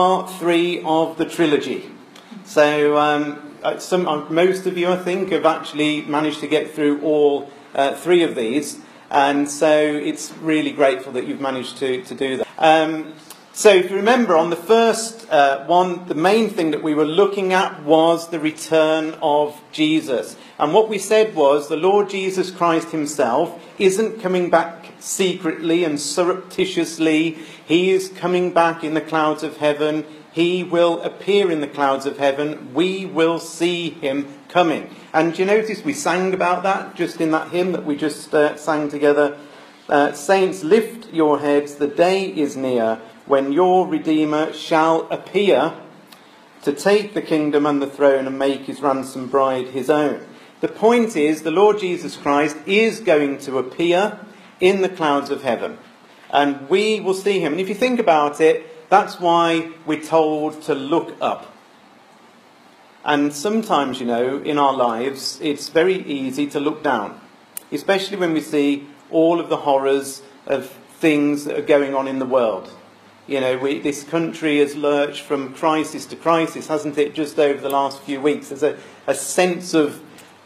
part three of the trilogy. So, um, uh, some, uh, most of you, I think, have actually managed to get through all uh, three of these, and so it's really grateful that you've managed to, to do that. Um, so, if you remember, on the first uh, one, the main thing that we were looking at was the return of Jesus. And what we said was the Lord Jesus Christ himself isn't coming back secretly and surreptitiously. He is coming back in the clouds of heaven. He will appear in the clouds of heaven. We will see him coming. And you notice we sang about that just in that hymn that we just uh, sang together. Uh, Saints, lift your heads, the day is near when your Redeemer shall appear to take the kingdom and the throne and make his ransom bride his own. The point is, the Lord Jesus Christ is going to appear in the clouds of heaven, and we will see him. And if you think about it, that's why we're told to look up. And sometimes, you know, in our lives, it's very easy to look down, especially when we see all of the horrors of things that are going on in the world. You know, we, this country has lurched from crisis to crisis, hasn't it, just over the last few weeks? There's a, a sense of,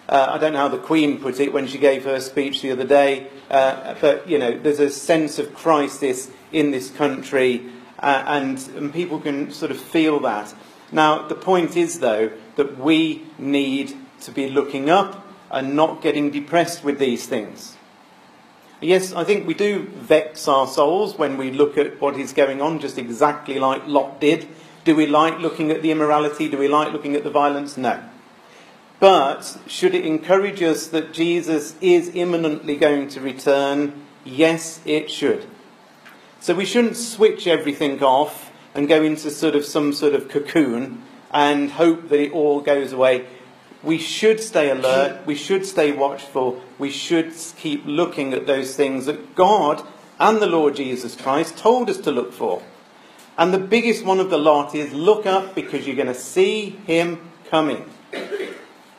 uh, I don't know how the Queen put it when she gave her speech the other day, uh, but, you know, there's a sense of crisis in this country, uh, and, and people can sort of feel that. Now, the point is, though, that we need to be looking up and not getting depressed with these things. Yes, I think we do vex our souls when we look at what is going on, just exactly like Lot did. Do we like looking at the immorality? Do we like looking at the violence? No. But should it encourage us that Jesus is imminently going to return? Yes, it should. So we shouldn't switch everything off and go into sort of some sort of cocoon and hope that it all goes away we should stay alert, we should stay watchful, we should keep looking at those things that God and the Lord Jesus Christ told us to look for. And the biggest one of the lot is look up because you're going to see him coming.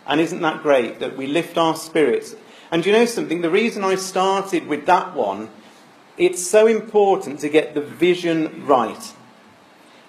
And isn't that great that we lift our spirits? And you know something? The reason I started with that one, it's so important to get the vision right.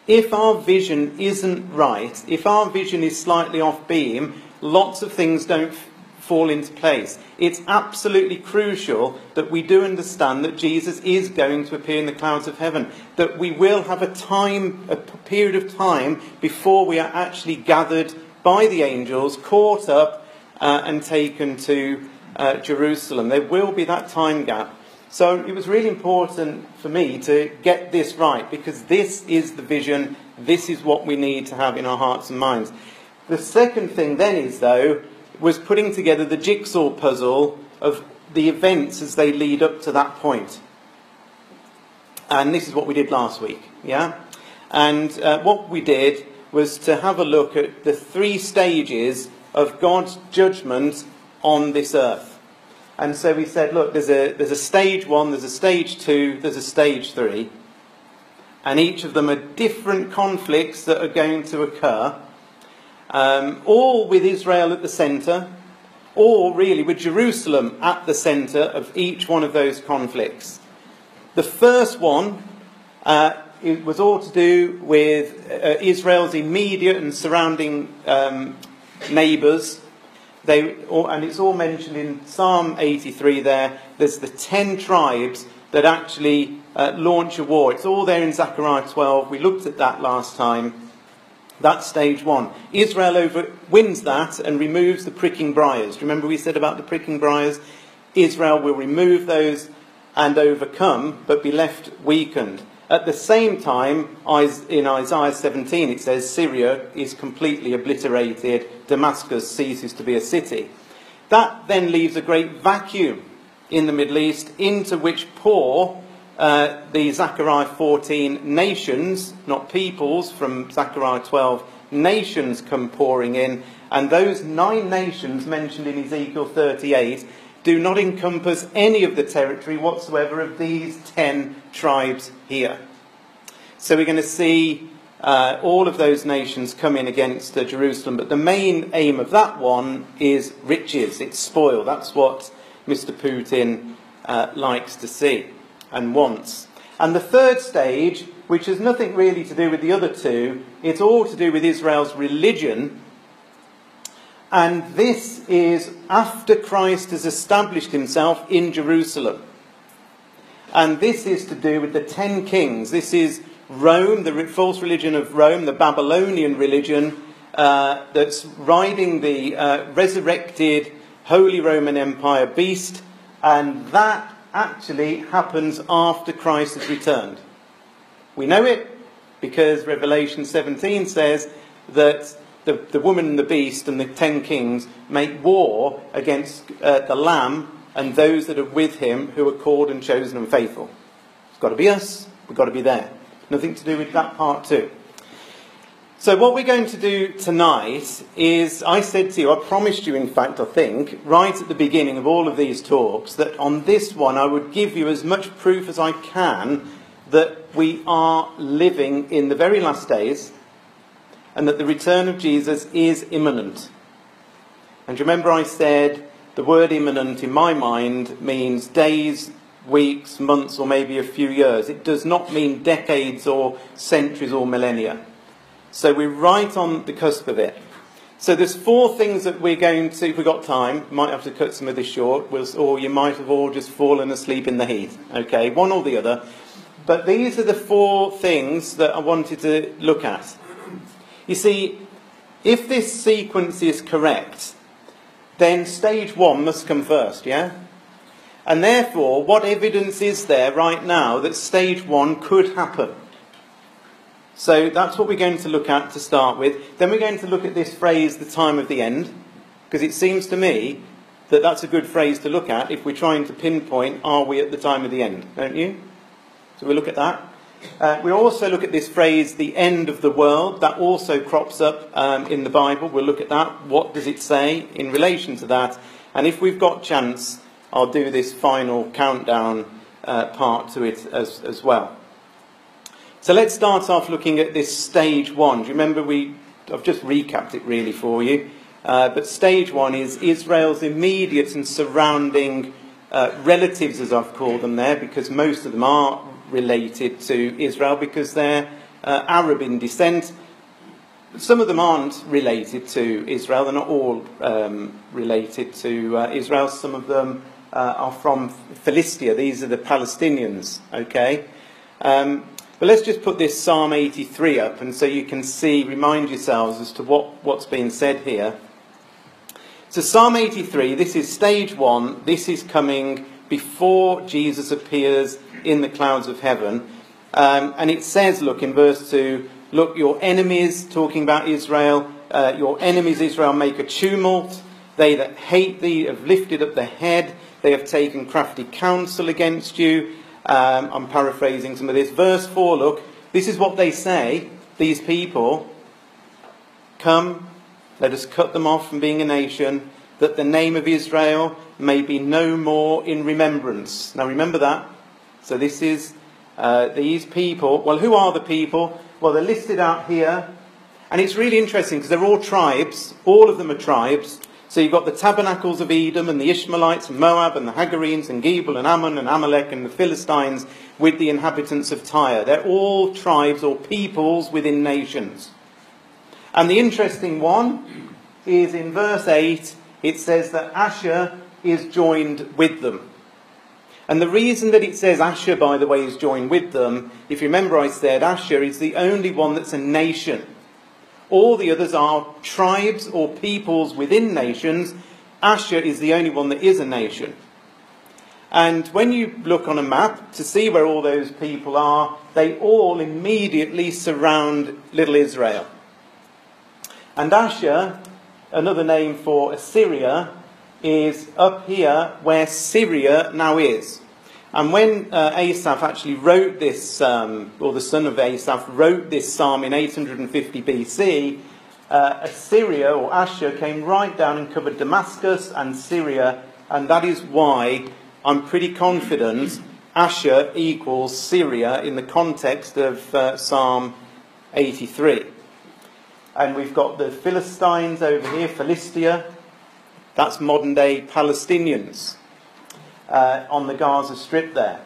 If our vision isn't right, if our vision is slightly off beam, lots of things don't fall into place. It's absolutely crucial that we do understand that Jesus is going to appear in the clouds of heaven, that we will have a time, a period of time before we are actually gathered by the angels, caught up, uh, and taken to uh, Jerusalem. There will be that time gap. So it was really important for me to get this right because this is the vision, this is what we need to have in our hearts and minds. The second thing then is, though, was putting together the jigsaw puzzle of the events as they lead up to that point. And this is what we did last week, yeah? And uh, what we did was to have a look at the three stages of God's judgment on this earth. And so we said, look, there's a, there's a stage one, there's a stage two, there's a stage three. And each of them are different conflicts that are going to occur um, all with Israel at the centre, or really with Jerusalem at the centre of each one of those conflicts. The first one uh, it was all to do with uh, Israel's immediate and surrounding um, neighbours. They, and it's all mentioned in Psalm 83 there. There's the ten tribes that actually uh, launch a war. It's all there in Zechariah 12. We looked at that last time. That's stage one. Israel over, wins that and removes the pricking briars. Remember we said about the pricking briars? Israel will remove those and overcome, but be left weakened. At the same time, in Isaiah 17, it says Syria is completely obliterated, Damascus ceases to be a city. That then leaves a great vacuum in the Middle East into which pour uh, the Zechariah 14 nations, not peoples, from Zechariah 12, nations come pouring in, and those nine nations mentioned in Ezekiel 38 do not encompass any of the territory whatsoever of these ten tribes here. So we're going to see uh, all of those nations come in against uh, Jerusalem, but the main aim of that one is riches, it's spoil. That's what Mr. Putin uh, likes to see and wants. And the third stage which has nothing really to do with the other two. It's all to do with Israel's religion. And this is after Christ has established himself in Jerusalem. And this is to do with the ten kings. This is Rome, the false religion of Rome, the Babylonian religion uh, that's riding the uh, resurrected Holy Roman Empire beast. And that actually happens after Christ has returned. We know it because Revelation 17 says that the, the woman and the beast and the ten kings make war against uh, the Lamb and those that are with him who are called and chosen and faithful. It's got to be us, we've got to be there. Nothing to do with that part too. So, what we're going to do tonight is I said to you, I promised you, in fact, I think, right at the beginning of all of these talks, that on this one I would give you as much proof as I can that we are living in the very last days and that the return of Jesus is imminent. And remember, I said the word imminent in my mind means days, weeks, months, or maybe a few years. It does not mean decades or centuries or millennia. So we're right on the cusp of it. So there's four things that we're going to, if we've got time, might have to cut some of this short, or you might have all just fallen asleep in the heat. Okay, one or the other. But these are the four things that I wanted to look at. You see, if this sequence is correct, then stage one must come first, yeah? And therefore, what evidence is there right now that stage one could happen? So that's what we're going to look at to start with. Then we're going to look at this phrase, the time of the end, because it seems to me that that's a good phrase to look at if we're trying to pinpoint are we at the time of the end, don't you? So we'll look at that. Uh, we also look at this phrase, the end of the world. That also crops up um, in the Bible. We'll look at that. What does it say in relation to that? And if we've got chance, I'll do this final countdown uh, part to it as, as well. So let's start off looking at this stage one. Do you remember we? I've just recapped it really for you. Uh, but stage one is Israel's immediate and surrounding uh, relatives, as I've called them there, because most of them are related to Israel because they're uh, Arab in descent. Some of them aren't related to Israel. They're not all um, related to uh, Israel. Some of them uh, are from Philistia. These are the Palestinians. Okay. Um, but let's just put this Psalm 83 up, and so you can see, remind yourselves as to what, what's being said here. So, Psalm 83, this is stage one. This is coming before Jesus appears in the clouds of heaven. Um, and it says, look, in verse 2, look, your enemies, talking about Israel, uh, your enemies, Israel, make a tumult. They that hate thee have lifted up their head. They have taken crafty counsel against you. Um, I'm paraphrasing some of this. Verse 4, look, this is what they say, these people. Come, let us cut them off from being a nation, that the name of Israel may be no more in remembrance. Now remember that. So this is uh, these people. Well, who are the people? Well, they're listed out here. And it's really interesting because they're all tribes. All of them are tribes. So you've got the tabernacles of Edom and the Ishmaelites and Moab and the Hagarenes and Gebal and Ammon and Amalek and the Philistines with the inhabitants of Tyre. They're all tribes or peoples within nations. And the interesting one is in verse 8, it says that Asher is joined with them. And the reason that it says Asher, by the way, is joined with them, if you remember, I said Asher is the only one that's a nation. All the others are tribes or peoples within nations. Asher is the only one that is a nation. And when you look on a map to see where all those people are, they all immediately surround little Israel. And Asher, another name for Assyria, is up here where Syria now is. And when uh, Asaph actually wrote this, um, or the son of Asaph wrote this psalm in 850 BC, uh, Assyria or Asher came right down and covered Damascus and Syria, and that is why I'm pretty confident Asher equals Syria in the context of uh, Psalm 83. And we've got the Philistines over here, Philistia, that's modern day Palestinians uh, on the Gaza Strip there.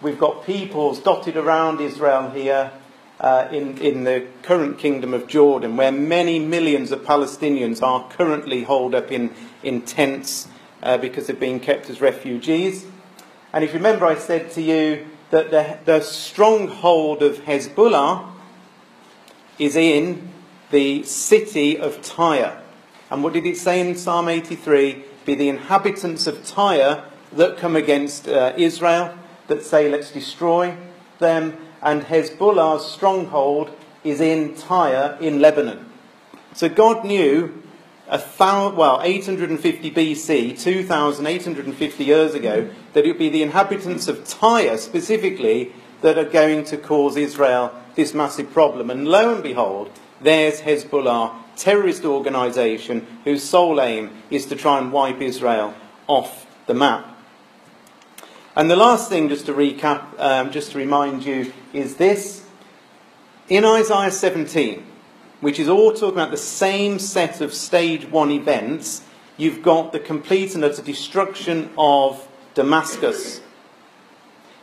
We've got peoples dotted around Israel here uh, in, in the current kingdom of Jordan, where many millions of Palestinians are currently holed up in, in tents uh, because they're being kept as refugees. And if you remember, I said to you that the, the stronghold of Hezbollah is in the city of Tyre. And what did it say in Psalm 83? Be the inhabitants of Tyre that come against uh, Israel, that say, let's destroy them. And Hezbollah's stronghold is in Tyre in Lebanon. So God knew a thousand, well, 850 BC, 2,850 years ago, that it would be the inhabitants of Tyre specifically that are going to cause Israel this massive problem. And lo and behold, there's Hezbollah, terrorist organisation whose sole aim is to try and wipe Israel off the map. And the last thing, just to recap, um, just to remind you, is this. In Isaiah 17, which is all talking about the same set of stage one events, you've got the complete and utter destruction of Damascus.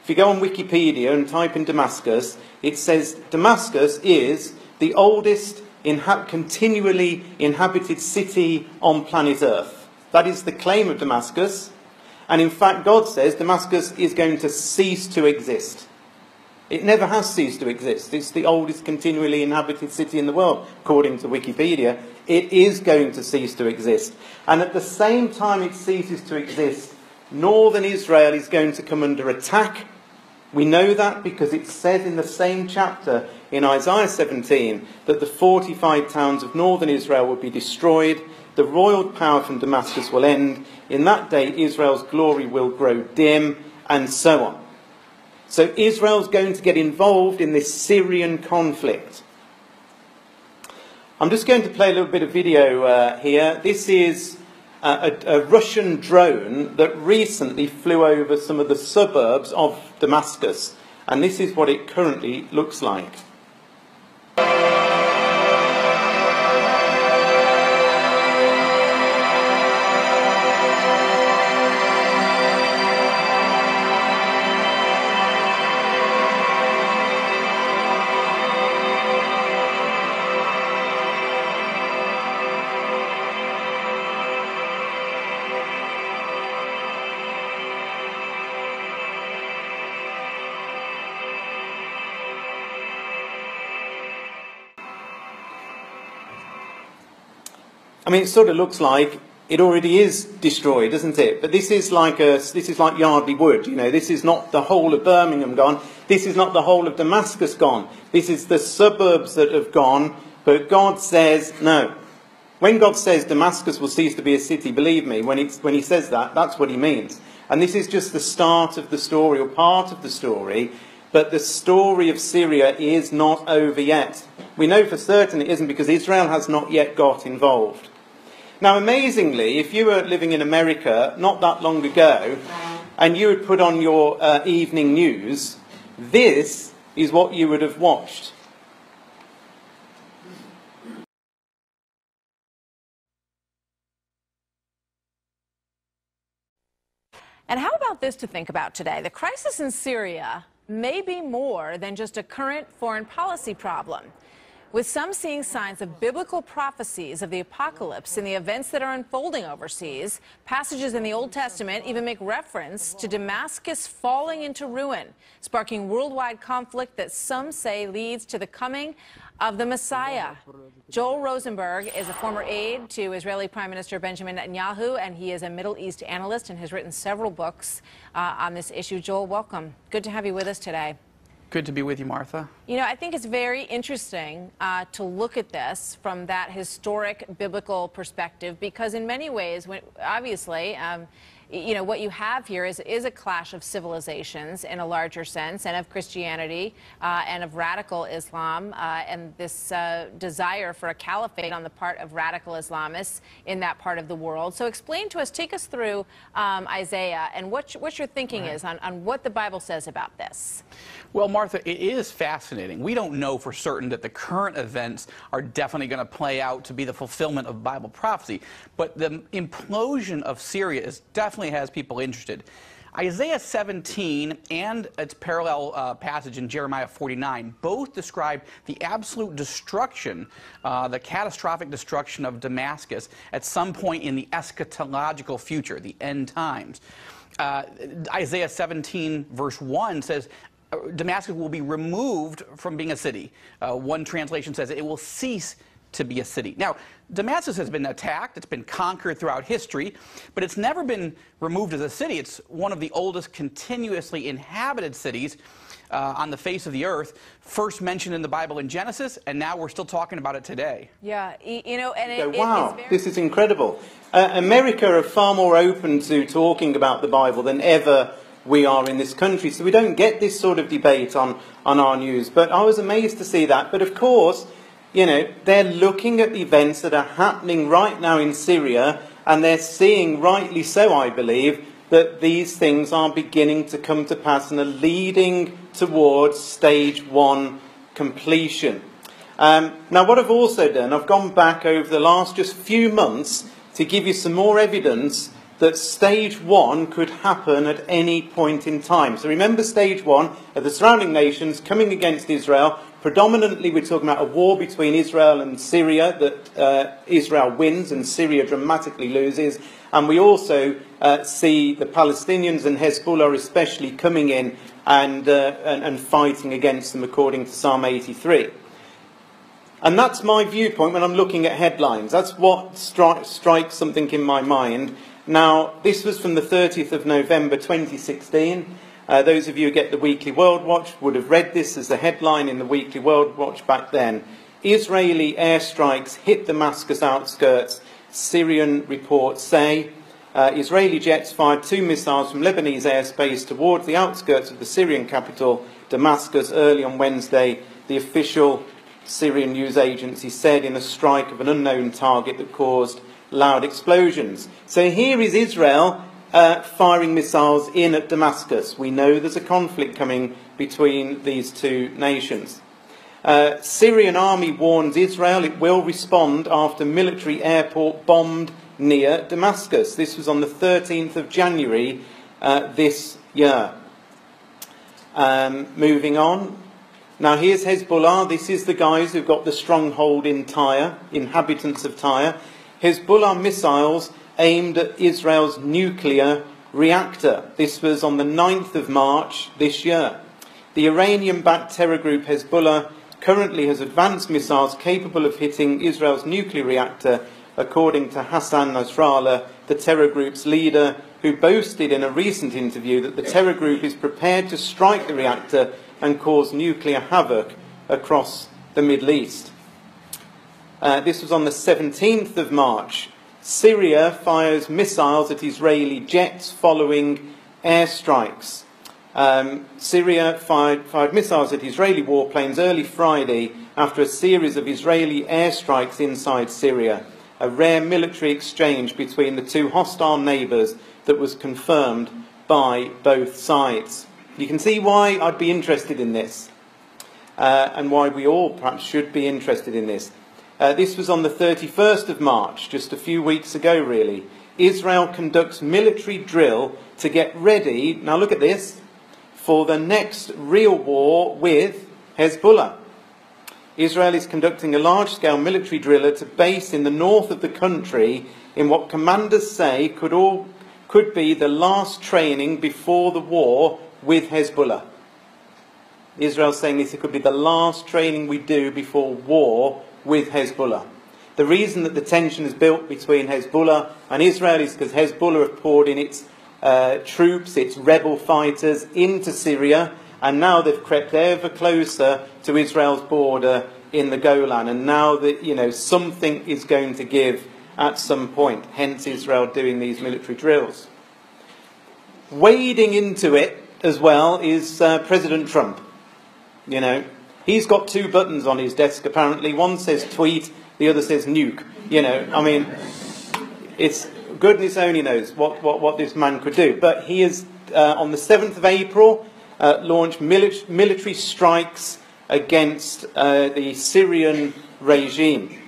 If you go on Wikipedia and type in Damascus, it says Damascus is the oldest inha- continually inhabited city on planet Earth. That is the claim of Damascus. And in fact, God says Damascus is going to cease to exist. It never has ceased to exist. It's the oldest continually inhabited city in the world, according to Wikipedia. It is going to cease to exist. And at the same time it ceases to exist, northern Israel is going to come under attack. We know that because it says in the same chapter in Isaiah 17 that the fortified towns of northern Israel will be destroyed, the royal power from Damascus will end, in that day Israel's glory will grow dim, and so on. So Israel's going to get involved in this Syrian conflict. I'm just going to play a little bit of video uh, here. This is a, a, Russian drone that recently flew over some of the suburbs of Damascus, and this is what it currently looks like. I mean, it sort of looks like it already is destroyed, doesn't it? But this is like a, this is like Yardley Wood. You know, this is not the whole of Birmingham gone. This is not the whole of Damascus gone. This is the suburbs that have gone. But God says no. When God says Damascus will cease to be a city, believe me, when, when He says that, that's what He means. And this is just the start of the story, or part of the story. But the story of Syria is not over yet. We know for certain it isn't because Israel has not yet got involved. Now, amazingly, if you were living in America not that long ago and you had put on your uh, evening news, this is what you would have watched. And how about this to think about today? The crisis in Syria may be more than just a current foreign policy problem with some seeing signs of biblical prophecies of the apocalypse in the events that are unfolding overseas. Passages in the Old Testament even make reference to Damascus falling into ruin, sparking worldwide conflict that some say leads to the coming of the Messiah. Joel Rosenberg is a former aide to Israeli Prime Minister Benjamin Netanyahu, and he is a Middle East analyst and has written several books uh, on this issue. Joel, welcome. Good to have you with us today. Good to be with you, Martha. You know, I think it's very interesting uh, to look at this from that historic biblical perspective because, in many ways, when, obviously, um, you know, what you have here is, is a clash of civilizations in a larger sense, and of Christianity uh, and of radical Islam, uh, and this uh, desire for a caliphate on the part of radical Islamists in that part of the world. So, explain to us, take us through um, Isaiah and what, what your thinking right. is on, on what the Bible says about this. Well, Martha, it is fascinating. We don't know for certain that the current events are definitely going to play out to be the fulfillment of Bible prophecy, but the implosion of Syria is definitely has people interested. Isaiah 17 and its parallel uh, passage in Jeremiah 49 both describe the absolute destruction, uh, the catastrophic destruction of Damascus at some point in the eschatological future, the end times. Uh, Isaiah 17, verse 1 says, uh, Damascus will be removed from being a city. Uh, one translation says it will cease to be a city. Now, Damascus has been attacked, it's been conquered throughout history, but it's never been removed as a city. It's one of the oldest continuously inhabited cities uh, on the face of the earth, first mentioned in the Bible in Genesis, and now we're still talking about it today. Yeah, you know, and it, it, wow, very... this is incredible. Uh, America are far more open to talking about the Bible than ever we are in this country, so we don't get this sort of debate on, on our news. But I was amazed to see that. But of course, you know, they're looking at events that are happening right now in Syria, and they're seeing, rightly so, I believe, that these things are beginning to come to pass and are leading towards stage one completion. Um, now, what I've also done, I've gone back over the last just few months to give you some more evidence that stage one could happen at any point in time. So remember stage one of the surrounding nations coming against Israel, Predominantly, we're talking about a war between Israel and Syria that uh, Israel wins and Syria dramatically loses. And we also uh, see the Palestinians and Hezbollah especially coming in and, uh, and, and fighting against them according to Psalm 83. And that's my viewpoint when I'm looking at headlines. That's what stri- strikes something in my mind. Now, this was from the 30th of November 2016. Uh, those of you who get the Weekly World Watch would have read this as the headline in the Weekly World Watch back then. Israeli airstrikes hit Damascus outskirts, Syrian reports say. Uh, Israeli jets fired two missiles from Lebanese airspace towards the outskirts of the Syrian capital, Damascus, early on Wednesday, the official Syrian news agency said in a strike of an unknown target that caused loud explosions. So here is Israel uh, firing missiles in at Damascus. We know there's a conflict coming between these two nations. Uh, Syrian army warns Israel it will respond after military airport bombed near Damascus. This was on the 13th of January uh, this year. Um, moving on. Now here's Hezbollah. This is the guys who've got the stronghold in Tyre, inhabitants of Tyre. Hezbollah missiles aimed at Israel's nuclear reactor. This was on the 9th of March this year. The Iranian backed terror group Hezbollah currently has advanced missiles capable of hitting Israel's nuclear reactor, according to Hassan Nasrallah, the terror group's leader, who boasted in a recent interview that the terror group is prepared to strike the reactor and cause nuclear havoc across the Middle East. Uh, this was on the 17th of March. Syria fires missiles at Israeli jets following airstrikes. Um, Syria fired, fired missiles at Israeli warplanes early Friday after a series of Israeli airstrikes inside Syria, a rare military exchange between the two hostile neighbours that was confirmed by both sides. You can see why I'd be interested in this, uh, and why we all perhaps should be interested in this. Uh, this was on the 31st of March, just a few weeks ago, really. Israel conducts military drill to get ready, now look at this, for the next real war with Hezbollah. Israel is conducting a large scale military drill at a base in the north of the country in what commanders say could, all, could be the last training before the war with Hezbollah. Israel saying this it could be the last training we do before war with Hezbollah. The reason that the tension is built between Hezbollah and Israel is because Hezbollah have poured in its uh, troops, its rebel fighters into Syria, and now they've crept ever closer to Israel's border in the Golan. And now that you know something is going to give at some point. Hence, Israel doing these military drills. Wading into it as well is uh, President Trump. You know, He's got two buttons on his desk, apparently. One says tweet, the other says nuke. You know, I mean, it's goodness only knows what, what, what this man could do. But he has, uh, on the 7th of April, uh, launched mili- military strikes against uh, the Syrian regime.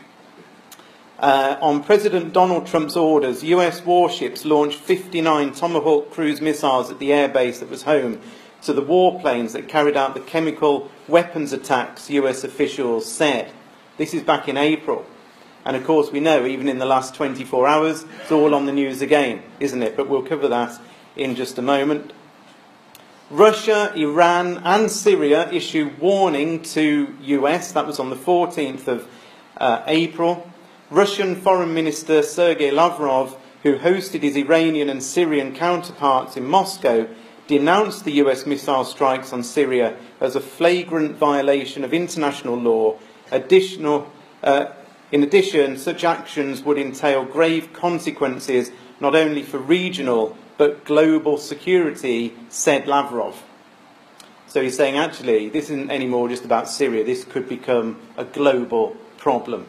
Uh, on President Donald Trump's orders, US warships launched 59 Tomahawk cruise missiles at the airbase that was home to the warplanes that carried out the chemical weapons attacks, US officials said. This is back in April. And of course, we know even in the last 24 hours, it's all on the news again, isn't it? But we'll cover that in just a moment. Russia, Iran, and Syria issue warning to US. That was on the 14th of uh, April. Russian Foreign Minister Sergei Lavrov, who hosted his Iranian and Syrian counterparts in Moscow, denounced the US missile strikes on Syria as a flagrant violation of international law. Additional, uh, in addition, such actions would entail grave consequences not only for regional but global security, said Lavrov. So he's saying, actually, this isn't anymore just about Syria, this could become a global problem.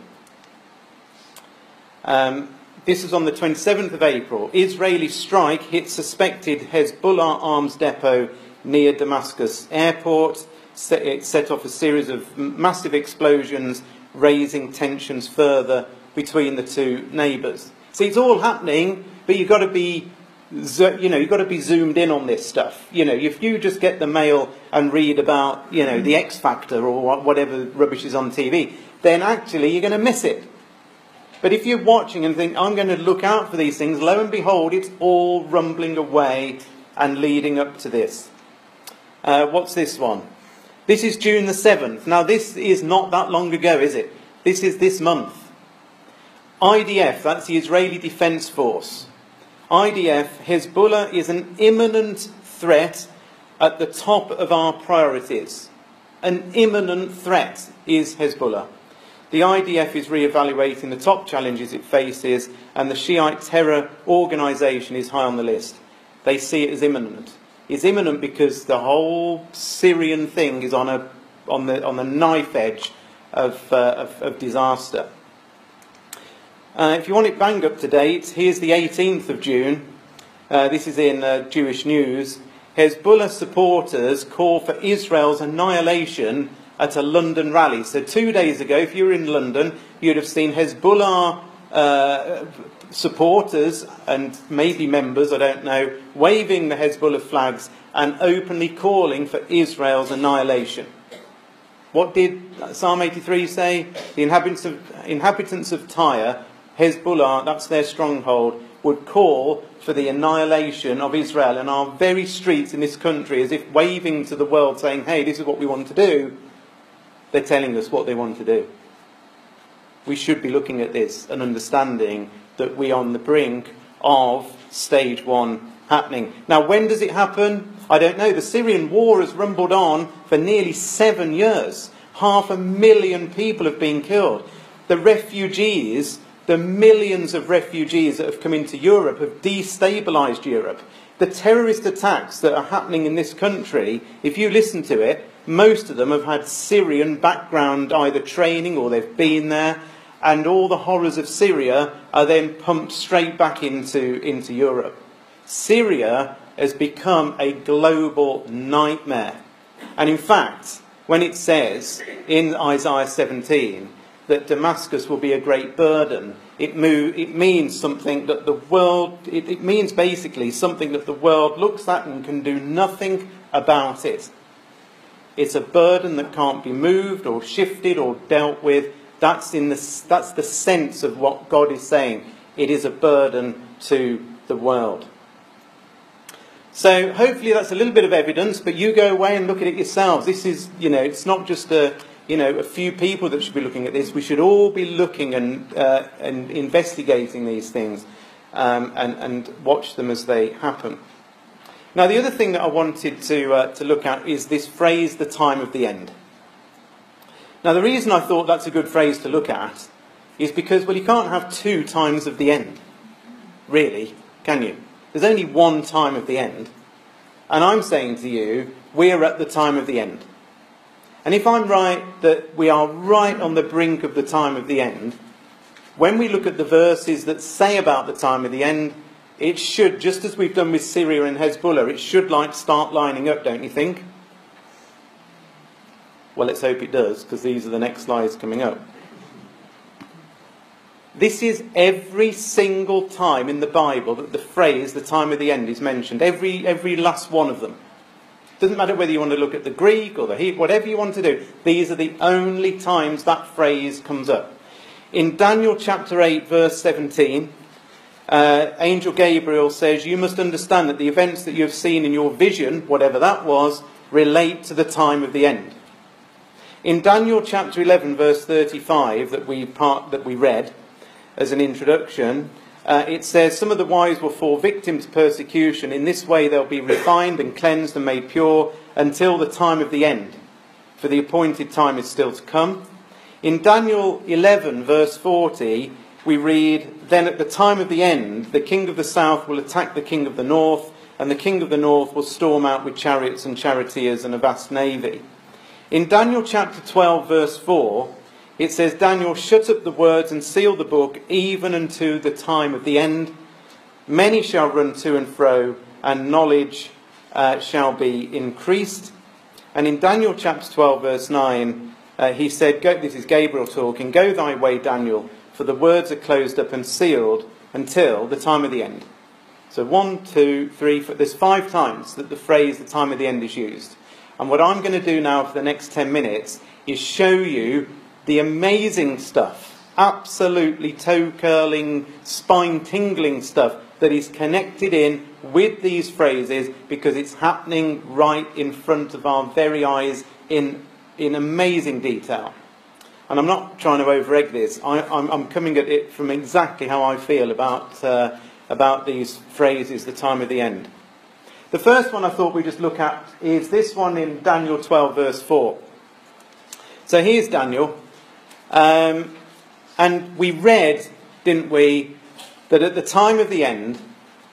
Um, this was on the 27th of April. Israeli strike hit suspected Hezbollah arms depot near Damascus airport. It set off a series of massive explosions, raising tensions further between the two neighbours. See, it's all happening, but you've got to be you know, you've got to be zoomed in on this stuff. You know, if you just get the mail and read about, you know, the X Factor or whatever rubbish is on TV, then actually you're going to miss it. But if you're watching and think, I'm going to look out for these things, lo and behold, it's all rumbling away and leading up to this. Uh, what's this one? This is June the 7th. Now, this is not that long ago, is it? This is this month. IDF, that's the Israeli Defense Force. IDF, Hezbollah is an imminent threat at the top of our priorities. An imminent threat is Hezbollah. The IDF is re-evaluating the top challenges it faces, and the Shiite terror organisation is high on the list. They see it as imminent. It's imminent because the whole Syrian thing is on, a, on, the, on the knife edge of, uh, of, of disaster. Uh, if you want it bang up to date, here's the 18th of June. Uh, this is in uh, Jewish News. Hezbollah supporters call for Israel's annihilation at a London rally. So, two days ago, if you were in London, you'd have seen Hezbollah uh, supporters and maybe members, I don't know, waving the Hezbollah flags and openly calling for Israel's annihilation. What did Psalm 83 say? The inhabitants of, inhabitants of Tyre, Hezbollah, that's their stronghold, would call for the annihilation of Israel And our very streets in this country as if waving to the world saying, hey, this is what we want to do. They're telling us what they want to do. We should be looking at this and understanding that we are on the brink of stage one happening. Now, when does it happen? I don't know. The Syrian war has rumbled on for nearly seven years. Half a million people have been killed. The refugees, the millions of refugees that have come into Europe, have destabilised Europe. The terrorist attacks that are happening in this country, if you listen to it, most of them have had Syrian background, either training or they've been there, and all the horrors of Syria are then pumped straight back into, into Europe. Syria has become a global nightmare. And in fact, when it says in Isaiah 17 that Damascus will be a great burden, it, move, it means something that the world, it, it means basically something that the world looks at and can do nothing about it. It's a burden that can't be moved or shifted or dealt with. That's, in the, that's the sense of what God is saying. It is a burden to the world. So hopefully that's a little bit of evidence, but you go away and look at it yourselves. This is, you know, it's not just a, you know, a few people that should be looking at this. We should all be looking and, uh, and investigating these things um, and, and watch them as they happen. Now, the other thing that I wanted to, uh, to look at is this phrase, the time of the end. Now, the reason I thought that's a good phrase to look at is because, well, you can't have two times of the end, really, can you? There's only one time of the end. And I'm saying to you, we're at the time of the end. And if I'm right that we are right on the brink of the time of the end, when we look at the verses that say about the time of the end, it should, just as we've done with Syria and Hezbollah, it should like start lining up, don't you think? Well, let's hope it does, because these are the next slides coming up. This is every single time in the Bible that the phrase the time of the end is mentioned. Every, every last one of them. Doesn't matter whether you want to look at the Greek or the Hebrew, whatever you want to do. These are the only times that phrase comes up. In Daniel chapter 8, verse 17, uh, Angel Gabriel says, You must understand that the events that you have seen in your vision, whatever that was, relate to the time of the end. In Daniel chapter 11, verse 35, that we, part, that we read as an introduction, uh, it says, Some of the wise will fall victim to persecution. In this way, they'll be refined and cleansed and made pure until the time of the end, for the appointed time is still to come. In Daniel 11, verse 40, we read, Then at the time of the end, the king of the south will attack the king of the north, and the king of the north will storm out with chariots and charioteers and a vast navy. In Daniel chapter 12, verse 4, it says, Daniel, shut up the words and seal the book, even unto the time of the end. Many shall run to and fro, and knowledge uh, shall be increased. And in Daniel chapter 12, verse 9, uh, he said, This is Gabriel talking, Go thy way, Daniel for the words are closed up and sealed until the time of the end. So one, two, three, four, there's five times that the phrase the time of the end is used. And what I'm going to do now for the next 10 minutes is show you the amazing stuff, absolutely toe curling, spine tingling stuff that is connected in with these phrases because it's happening right in front of our very eyes in, in amazing detail. And I'm not trying to overegg this. I, am coming at it from exactly how I feel about, uh, about these phrases, the time of the end. The first one I thought we'd just look at is this one in Daniel 12, verse 4. So here's Daniel. Um, and we read, didn't we, that at the time of the end,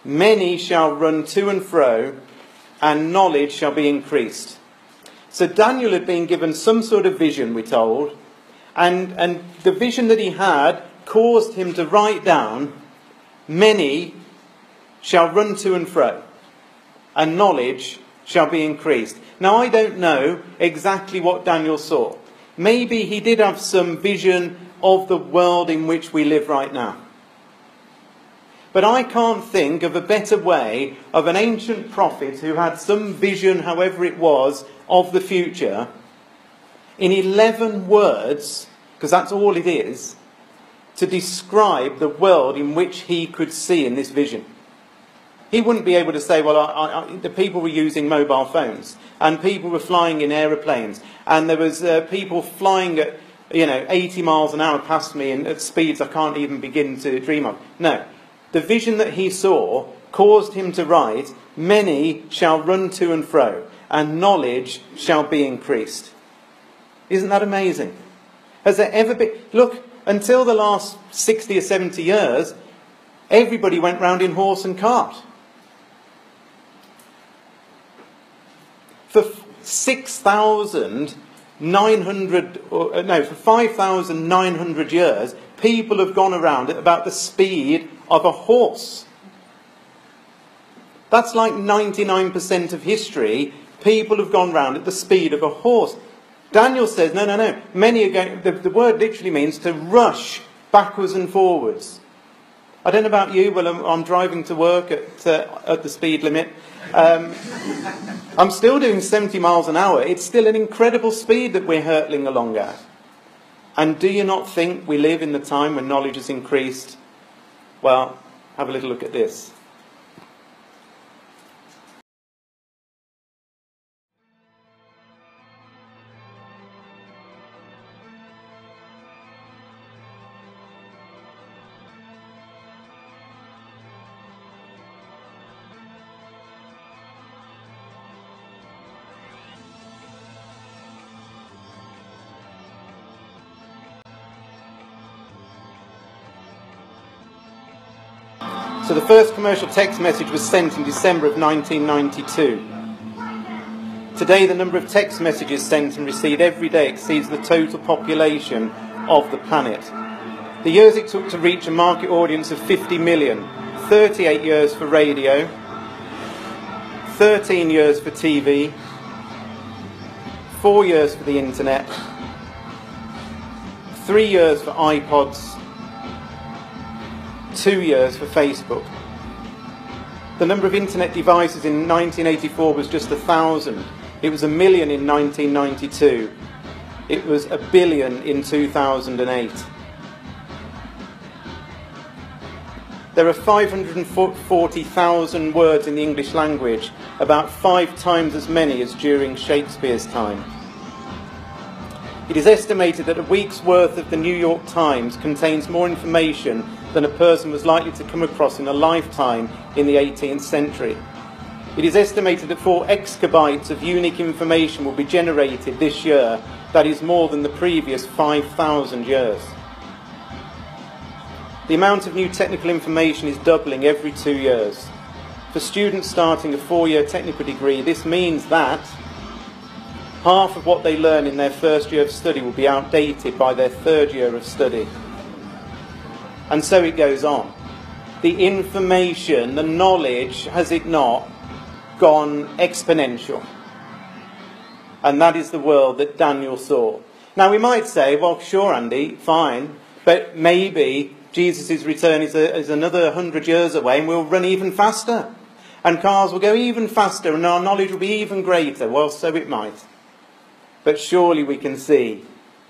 many shall run to and fro, and knowledge shall be increased. So Daniel had been given some sort of vision, we're told, and, and the vision that he had caused him to write down, Many shall run to and fro, and knowledge shall be increased. Now, I don't know exactly what Daniel saw. Maybe he did have some vision of the world in which we live right now. But I can't think of a better way of an ancient prophet who had some vision, however it was, of the future in 11 words, because that's all it is, to describe the world in which he could see in this vision. He wouldn't be able to say, well, I, I, the people were using mobile phones, and people were flying in aeroplanes, and there was uh, people flying at, you know, 80 miles an hour past me and at speeds I can't even begin to dream of. No. The vision that he saw caused him to write, Many shall run to and fro, and knowledge shall be increased. Isn't that amazing? Has there ever been. Look, until the last 60 or 70 years, everybody went round in horse and cart. For 6,900, uh, no, for 5,900 years, people have gone around at about the speed of a horse. That's like 99% of history. People have gone round at the speed of a horse. Daniel says, no, no, no. Many are going, the, the word literally means to rush backwards and forwards. I don't know about you, but I'm, I'm driving to work at, uh, at the speed limit. Um, I'm still doing 70 miles an hour. It's still an incredible speed that we're hurtling along at. And do you not think we live in the time when knowledge has increased? Well, have a little look at this. First commercial text message was sent in December of 1992. Today, the number of text messages sent and received every day exceeds the total population of the planet. The years it took to reach a market audience of 50 million 38 years for radio, 13 years for TV, 4 years for the internet, 3 years for iPods, two years for Facebook. The number of internet devices in 1984 was just a thousand. It was a million in 1992. It was a billion in 2008. There are 540,000 words in the English language, about five times as many as during Shakespeare's time. It is estimated that a week's worth of the New York Times contains more information than a person was likely to come across in a lifetime in the 18th century. It is estimated that 4 exabytes of unique information will be generated this year. That is more than the previous 5,000 years. The amount of new technical information is doubling every two years. For students starting a four year technical degree, this means that half of what they learn in their first year of study will be outdated by their third year of study. And so it goes on. The information, the knowledge, has it not, gone exponential. And that is the world that Daniel saw. Now we might say, well, sure, Andy, fine, but maybe Jesus' return is, a, is another hundred years away and we'll run even faster. And cars will go even faster and our knowledge will be even greater. Well, so it might. But surely we can see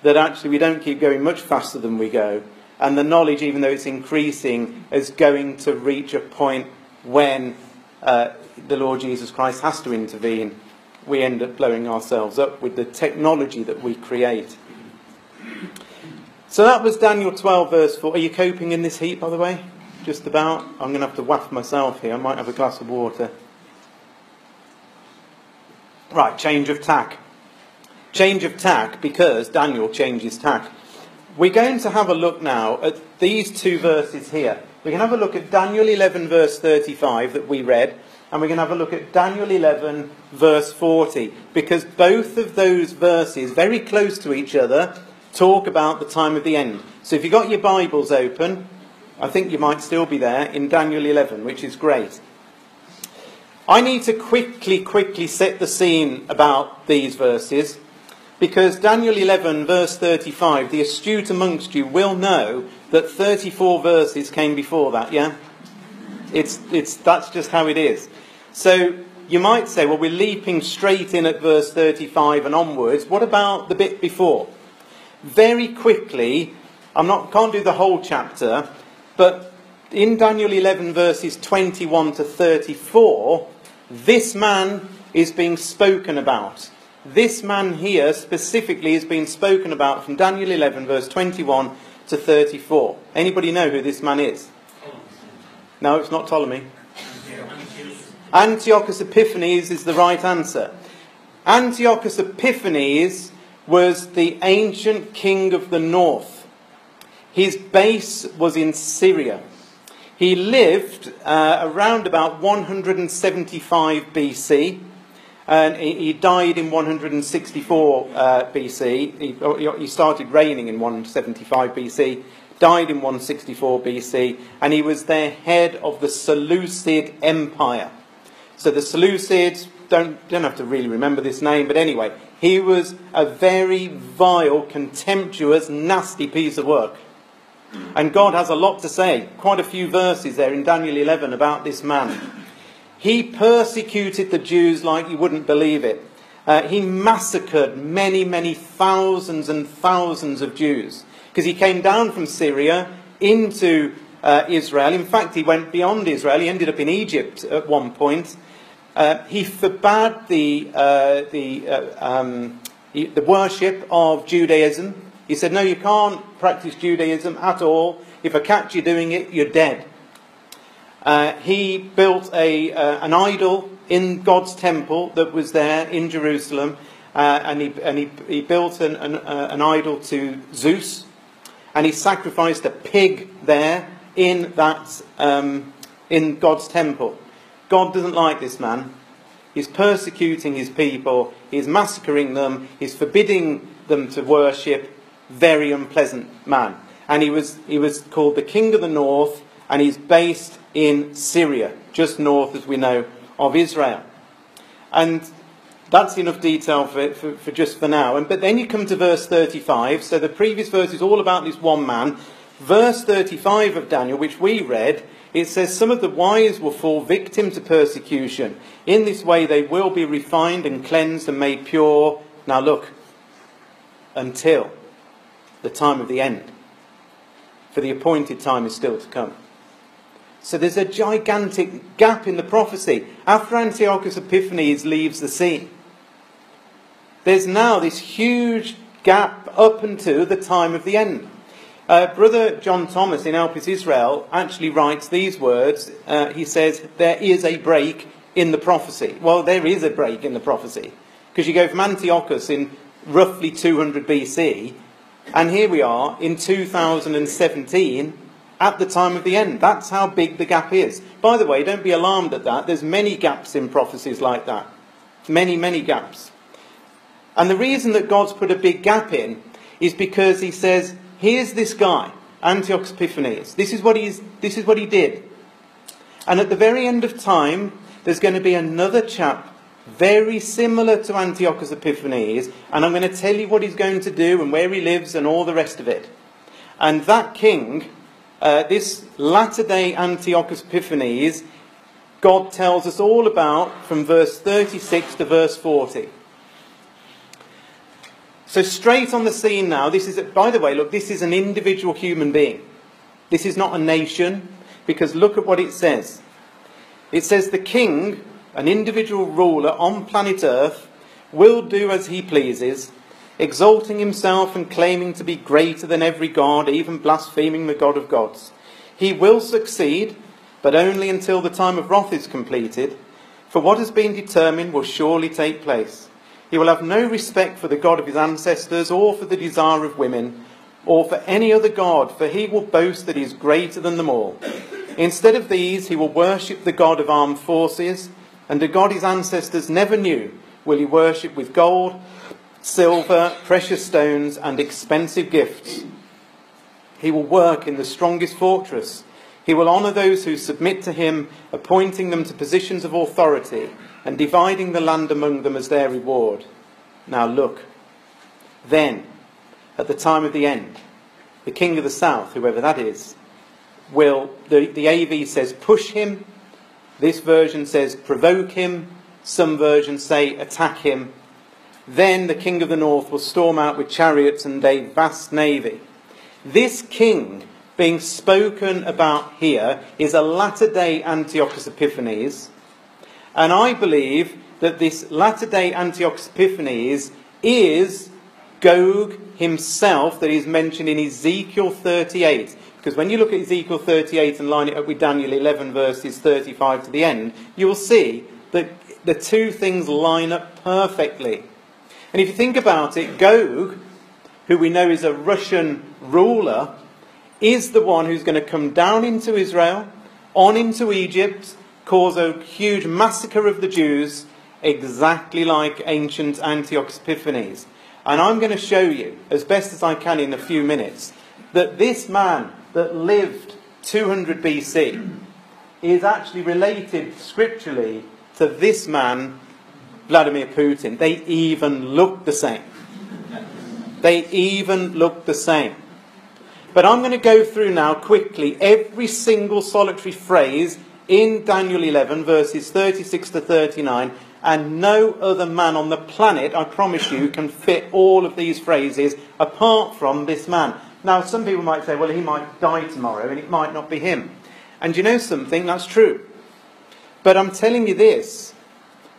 that actually we don't keep going much faster than we go. And the knowledge, even though it's increasing, is going to reach a point when uh, the Lord Jesus Christ has to intervene. We end up blowing ourselves up with the technology that we create. So that was Daniel 12, verse 4. Are you coping in this heat, by the way? Just about. I'm going to have to waft myself here. I might have a glass of water. Right, change of tack. Change of tack because Daniel changes tack. We're going to have a look now at these two verses here. We're going to have a look at Daniel 11, verse 35 that we read, and we're going to have a look at Daniel 11, verse 40, because both of those verses, very close to each other, talk about the time of the end. So if you've got your Bibles open, I think you might still be there in Daniel 11, which is great. I need to quickly, quickly set the scene about these verses because Daniel 11, verse 35, the astute amongst you will know that 34 verses came before that, yeah? It's, it's, that's just how it is. So you might say, well, we're leaping straight in at verse 35 and onwards. What about the bit before? very quickly, I'm not, can't do the whole chapter, but in Daniel 11, verses 21 to 34, this man is being spoken about. This man here specifically is being spoken about from Daniel 11, verse 21 to 34. Anybody know who this man is? No, it's not Ptolemy. Antiochus Epiphanes is the right answer. Antiochus Epiphanes was the ancient king of the north. His base was in Syria. He lived uh, around about 175 BC, and he, died in 164 uh, BC. He, oh, he started reigning in 175 BC, died in 164 BC, and he was the head of the Seleucid Empire. So the Seleucids, don't, don't have to really remember this name, but anyway, he was a very vile, contemptuous, nasty piece of work. And God has a lot to say, quite a few verses there in Daniel 11 about this man. He persecuted the Jews like you wouldn't believe it. Uh, he massacred many, many thousands and thousands of Jews because he came down from Syria into uh, Israel. In fact, he went beyond Israel. He ended up in Egypt at one point. Uh, he forbade the, uh, the, uh, um, the worship of Judaism. He said, No, you can't practice Judaism at all. If I catch you doing it, you're dead. Uh, he built a, uh, an idol in God's temple that was there in Jerusalem, and, he, and he, he built an, an, an idol to Zeus, and he sacrificed a pig there in, that, um, in God's temple. God doesn't like this man. He's persecuting his people, he's massacring them, he's forbidding them to worship. Very unpleasant man. And he was, he was called the King of the North, and he's based in Syria, just north, as we know, of Israel. And that's enough detail for, for, for, just for now. And, but then you come to verse 35. So the previous verse is all about this one man. Verse 35 of Daniel, which we read, it says, Some of the wise will fall victim to persecution. In this way they will be refined and cleansed and made pure. Now look, until the time of the end. For the appointed time is still to come. So there's a gigantic gap in the prophecy. After Antiochus Epiphanes leaves the scene, there's now this huge gap up until the time of the end. Uh, Brother John Thomas in Elpis Israel actually writes these words. Uh, he says, There is a break in the prophecy. Well, there is a break in the prophecy. Because you go from Antiochus in roughly 200 BC, and here we are in 2017 at the time of the end. That's how big the gap is. By the way, don't be alarmed at that. There's many gaps in prophecies like that. Many, many gaps. And the reason that God's put a big gap in is because he says, here's this guy, Antiochus Epiphanes. This is what he's this is what he did. And at the very end of time, there's going to be another chap very similar to Antiochus Epiphanes, and I'm going to tell you what he's going to do and where he lives and all the rest of it. And that king, uh, this latter day Antiochus Epiphanes, God tells us all about from verse 36 to verse 40. So, straight on the scene now, this is, by the way, look, this is an individual human being. This is not a nation, because look at what it says. It says, The king, an individual ruler on planet Earth, will do as he pleases, exalting himself and claiming to be greater than every god, even blaspheming the God of gods. He will succeed, but only until the time of wrath is completed, for what has been determined will surely take place. He will have no respect for the God of his ancestors, or for the desire of women, or for any other God, for he will boast that he is greater than them all. Instead of these, he will worship the God of armed forces, and a God his ancestors never knew will he worship with gold, silver, precious stones, and expensive gifts. He will work in the strongest fortress. He will honour those who submit to him, appointing them to positions of authority and dividing the land among them as their reward. Now look, then, at the time of the end, the king of the south, whoever that is, will, the, the AV says push him, this version says provoke him, some versions say attack him. Then the king of the north will storm out with chariots and a vast navy. This king being spoken about here is a latter day Antiochus Epiphanes and I believe that this latter day Antiochus Epiphanes is Gog himself that is mentioned in Ezekiel 38. Because when you look at Ezekiel 38 and line it up with Daniel 11, verses 35 to the end, you will see that the two things line up perfectly. And if you think about it, Gog, who we know is a Russian ruler, is the one who's going to come down into Israel, on into Egypt, cause a huge massacre of the Jews, exactly like ancient Antiochus Epiphanes. And I'm going to show you, as best as I can in a few minutes, that this man that lived 200 BC is actually related scripturally to this man, Vladimir Putin. They even look the same. They even look the same. But I'm going to go through now quickly every single solitary phrase in Daniel 11, verses 36 to 39, and no other man on the planet, I promise you, can fit all of these phrases apart from this man. Now, some people might say, well, he might die tomorrow, and it might not be him. And you know something? That's true. But I'm telling you this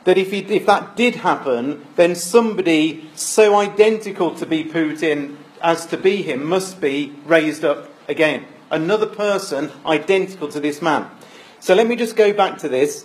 that if, he, if that did happen, then somebody so identical to be Putin as to be him must be raised up again. Another person identical to this man. So let me just go back to this.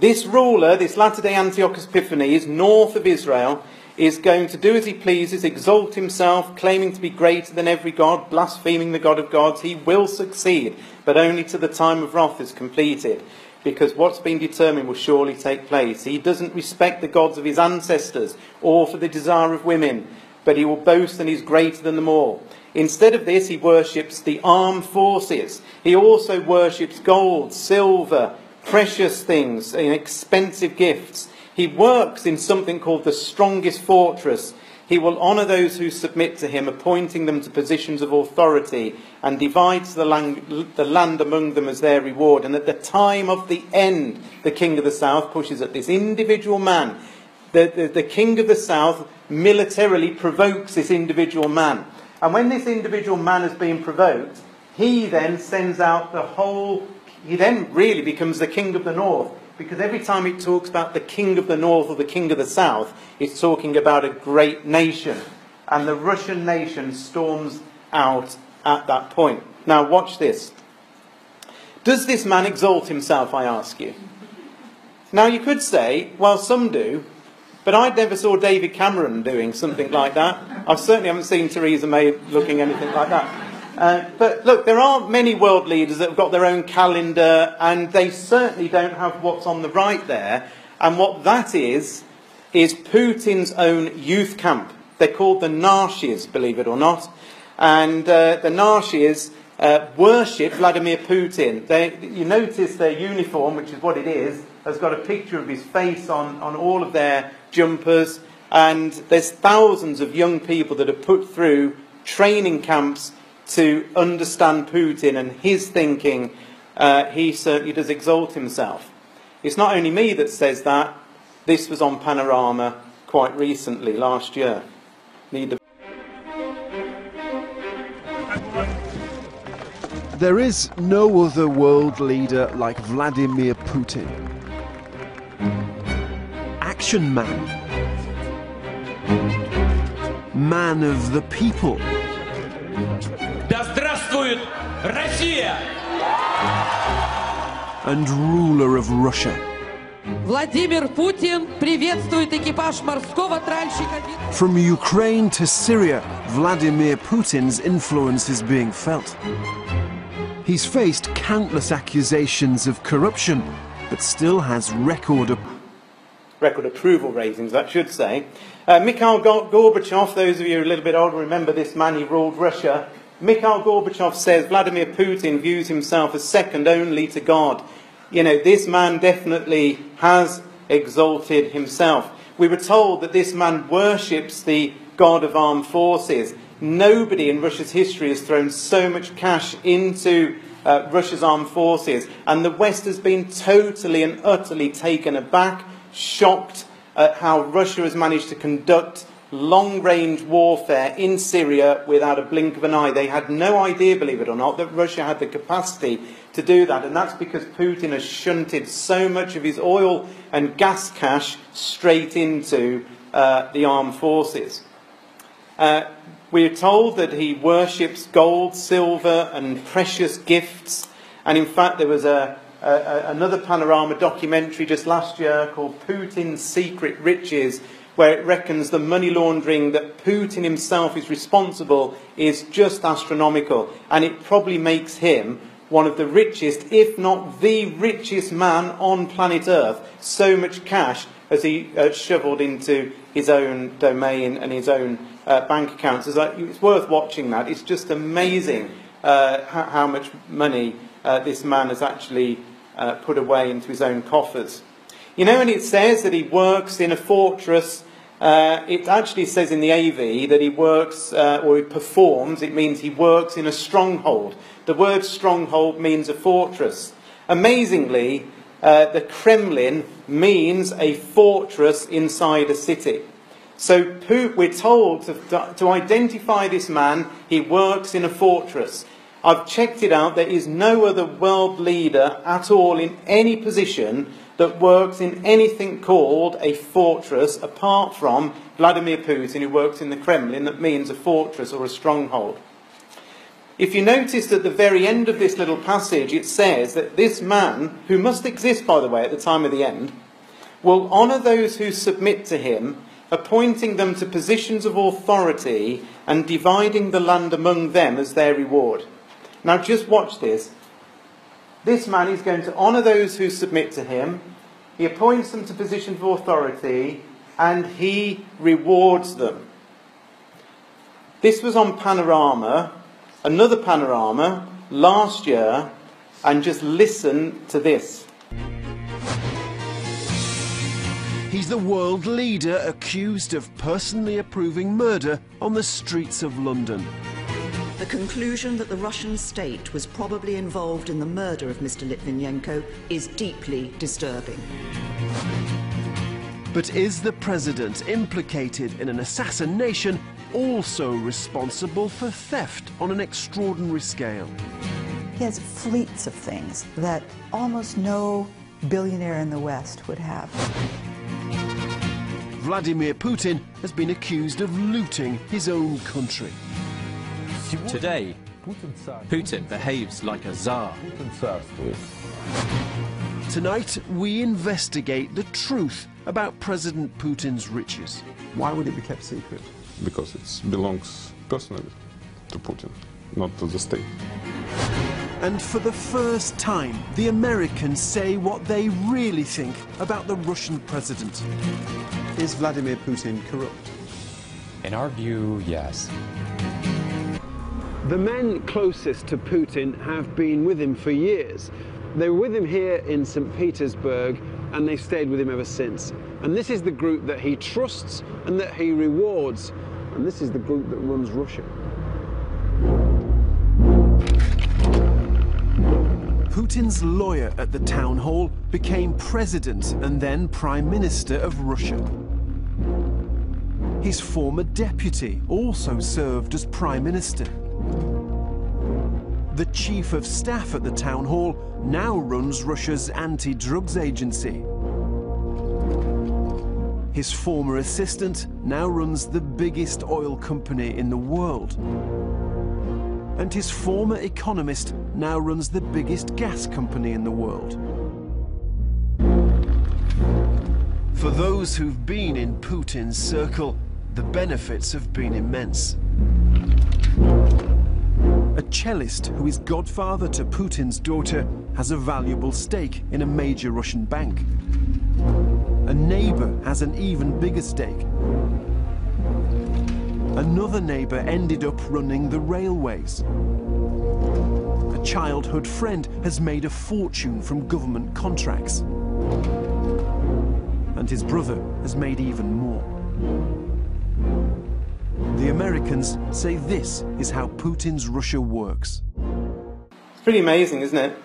This ruler, this latter day Antiochus Epiphanes, north of Israel, is going to do as he pleases, exalt himself, claiming to be greater than every god, blaspheming the God of gods. He will succeed, but only till the time of wrath is completed, because what's been determined will surely take place. He doesn't respect the gods of his ancestors or for the desire of women, but he will boast and he's greater than them all. Instead of this, he worships the armed forces. He also worships gold, silver, precious things, and expensive gifts. He works in something called the strongest fortress. He will honour those who submit to him, appointing them to positions of authority, and divides the land, the land among them as their reward. And at the time of the end, the king of the south pushes at this individual man. The, the, the king of the south militarily provokes this individual man. And when this individual man has been provoked, he then sends out the whole, he then really becomes the king of the north because every time it talks about the king of the north or the king of the south, it's talking about a great nation. And the Russian nation storms out at that point. Now, watch this. Does this man exalt himself, I ask you? Now, you could say, well, some do, but I never saw David Cameron doing something like that. I certainly haven't seen Theresa May looking anything like that. Uh, but look, there are many world leaders that have got their own calendar, and they certainly don't have what's on the right there. And what that is, is Putin's own youth camp. They're called the Nashis, believe it or not. And uh, the Nashis uh, worship Vladimir Putin. They, you notice their uniform, which is what it is, has got a picture of his face on, on all of their jumpers. And there's thousands of young people that are put through training camps to understand Putin and his thinking, uh, he certainly does exalt himself. It's not only me that says that, this was on Panorama quite recently, last year. There is no other world leader like Vladimir Putin. Action man. Man of the people. Да здравствует Россия! And ruler of Russia. Владимир Путин приветствует экипаж морского тральщика. From Ukraine to Syria, Vladimir Putin's influence is being felt. He's faced countless accusations of corruption, but still has record record approval ratings, that should say. Uh, Mikhail Gorbachev, those of you who are a little bit older remember this man, he ruled Russia. Mikhail Gorbachev says Vladimir Putin views himself as second only to God. You know, this man definitely has exalted himself. We were told that this man worships the God of armed forces. Nobody in Russia's history has thrown so much cash into uh, Russia's armed forces, and the West has been totally and utterly taken aback, shocked at how Russia has managed to conduct long range warfare in Syria without a blink of an eye. They had no idea, believe it or not, that Russia had the capacity to do that. And that's because Putin has shunted so much of his oil and gas cash straight into uh, the armed forces. Uh, we're told that he worships gold, silver, and precious gifts. And in fact, there was a, a, another panorama documentary just last year called Putin's Secret Riches, where it reckons the money laundering that Putin himself is responsible is just astronomical. And it probably makes him one of the richest, if not the richest man on planet Earth. So much cash as he uh, shoveled into his own domain and his own uh, bank accounts. It's, like, it's, worth watching that. It's just amazing uh, how, how, much money uh, this man has actually uh, put away into his own coffers. You know, and it says that he works in a fortress, uh, it actually says in the AV that he works uh, or he performs, it means he works in a stronghold. The word stronghold means a fortress. Amazingly, uh, the Kremlin means a fortress inside a city. So we're told to, to identify this man, he works in a fortress. I've checked it out. There is no other world leader at all in any position that works in anything called a fortress apart from Vladimir Putin, who works in the Kremlin, that means a fortress or a stronghold. If you notice at the very end of this little passage, it says that this man, who must exist, by the way, at the time of the end, will honour those who submit to him, appointing them to positions of authority and dividing the land among them as their reward. Now, just watch this. This man is going to honour those who submit to him, he appoints them to positions of authority, and he rewards them. This was on Panorama, another Panorama, last year, and just listen to this. He's the world leader accused of personally approving murder on the streets of London. The conclusion that the Russian state was probably involved in the murder of Mr. Litvinenko is deeply disturbing. But is the president implicated in an assassination also responsible for theft on an extraordinary scale? He has fleets of things that almost no billionaire in the West would have. Vladimir Putin has been accused of looting his own country. Today, Putin behaves like a czar. Tonight, we investigate the truth about President Putin's riches. Why would it be kept secret? Because it belongs personally to Putin, not to the state. And for the first time, the Americans say what they really think about the Russian president. Is Vladimir Putin corrupt? In our view, yes. The men closest to Putin have been with him for years. They were with him here in St. Petersburg and they stayed with him ever since. And this is the group that he trusts and that he rewards. And this is the group that runs Russia. Putin's lawyer at the town hall became president and then prime minister of Russia. His former deputy also served as prime minister. The chief of staff at the town hall now runs Russia's anti-drugs agency. His former assistant now runs the biggest oil company in the world and his former economist now runs the biggest gas company in the world. For those who've been in Putin's circle, the benefits have been immense. A cellist who is godfather to Putin's daughter has a valuable stake in a major Russian bank. A neighbor has an even bigger stake Another neighbour ended up running the railways. A childhood friend has made a fortune from government contracts. And his brother has made even more. The Americans say this is how Putin's Russia works. It's pretty amazing, isn't it?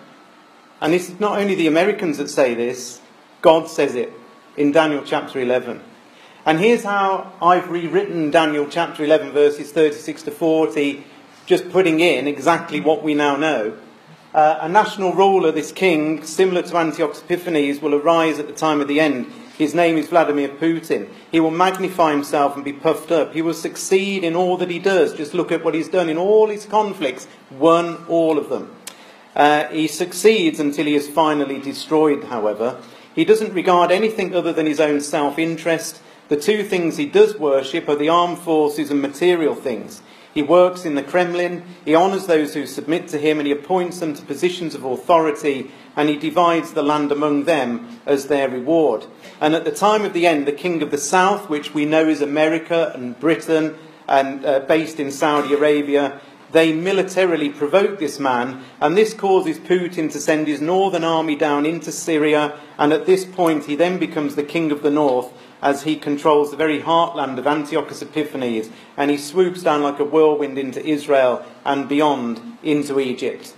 And it's not only the Americans that say this, God says it in Daniel chapter 11. And here's how I've rewritten Daniel chapter 11, verses 36 to 40, just putting in exactly what we now know. Uh, a national ruler, this king, similar to Antiochus Epiphanes, will arise at the time of the end. His name is Vladimir Putin. He will magnify himself and be puffed up. He will succeed in all that he does. Just look at what he's done in all his conflicts, won all of them. Uh, he succeeds until he is finally destroyed, however. He doesn't regard anything other than his own self interest. The two things he does worship are the armed forces and material things. He works in the Kremlin, he honours those who submit to him, and he appoints them to positions of authority, and he divides the land among them as their reward. And at the time of the end, the king of the south, which we know is America and Britain, and uh, based in Saudi Arabia, they militarily provoke this man, and this causes Putin to send his northern army down into Syria, and at this point he then becomes the king of the north, as he controls the very heartland of Antiochus Epiphanes, and he swoops down like a whirlwind into Israel and beyond into Egypt.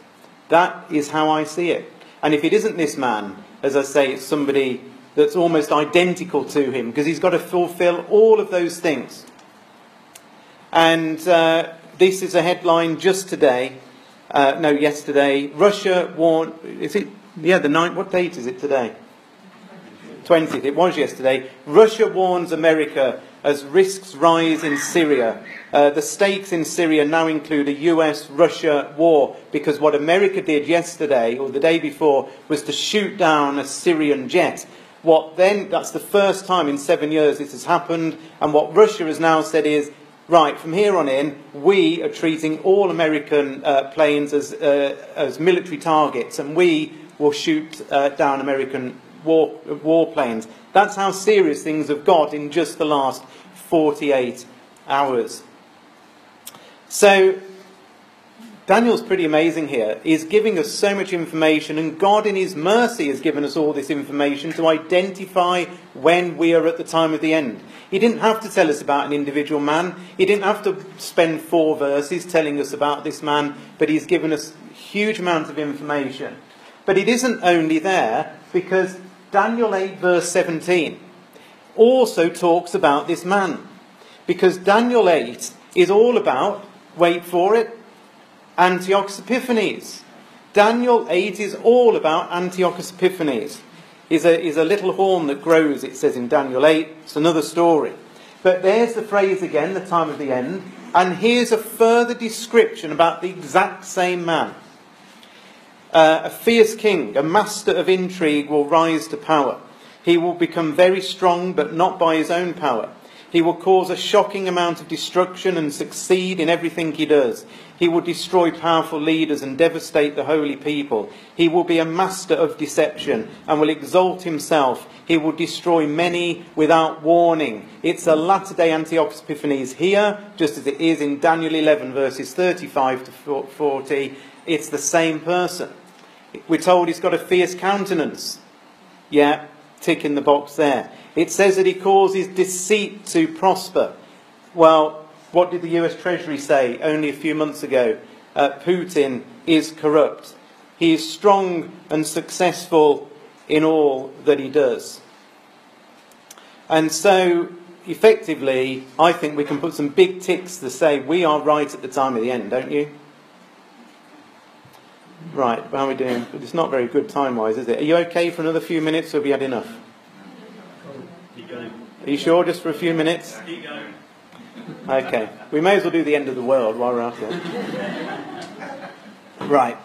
That is how I see it. And if it isn't this man, as I say, it's somebody that's almost identical to him, because he's got to fulfill all of those things. And uh, this is a headline just today. Uh, no, yesterday. Russia warned. Is it? Yeah, the ninth. What date is it today? 20th, it was yesterday, Russia warns America as risks rise in Syria. Uh, the stakes in Syria now include a US Russia war because what America did yesterday or the day before was to shoot down a Syrian jet. What then, that's the first time in seven years this has happened, and what Russia has now said is, right, from here on in, we are treating all American uh, planes as, uh, as military targets, and we will shoot uh, down American war, warplanes. That's how serious things have got in just the last 48 hours. So, Daniel's pretty amazing here. He's giving us so much information, and God, in His mercy, has given us all this information to identify when we are at the time of the end. He didn't have to tell us about an individual man. He didn't have to spend four verses telling us about this man, but He's given us huge amounts of information. But it isn't only there, because Daniel 8, verse 17, also talks about this man. Because Daniel 8 is all about, wait for it, Antiochus Epiphanes. Daniel 8 is all about Antiochus Epiphanes. Is a, is a little horn that grows, it says in Daniel 8. It's another story. But there's the phrase again, the time of the end. And here's a further description about the exact same man. Uh, a fierce king, a master of intrigue, will rise to power. He will become very strong, but not by his own power. He will cause a shocking amount of destruction and succeed in everything he does. He will destroy powerful leaders and devastate the holy people. He will be a master of deception and will exalt himself. He will destroy many without warning. It's a latter day Antiochus Epiphanes here, just as it is in Daniel 11, verses 35 to 40. It's the same person. We're told he's got a fierce countenance. Yeah, tick in the box there. It says that he causes deceit to prosper. Well, what did the US Treasury say only a few months ago? Uh, Putin is corrupt. He is strong and successful in all that he does. And so, effectively, I think we can put some big ticks to say we are right at the time of the end, don't you? Right, how are we doing? It's not very good time wise, is it? Are you okay for another few minutes or have we had enough? Are you sure just for a few minutes? Okay. We may as well do the end of the world while we're at it. Right.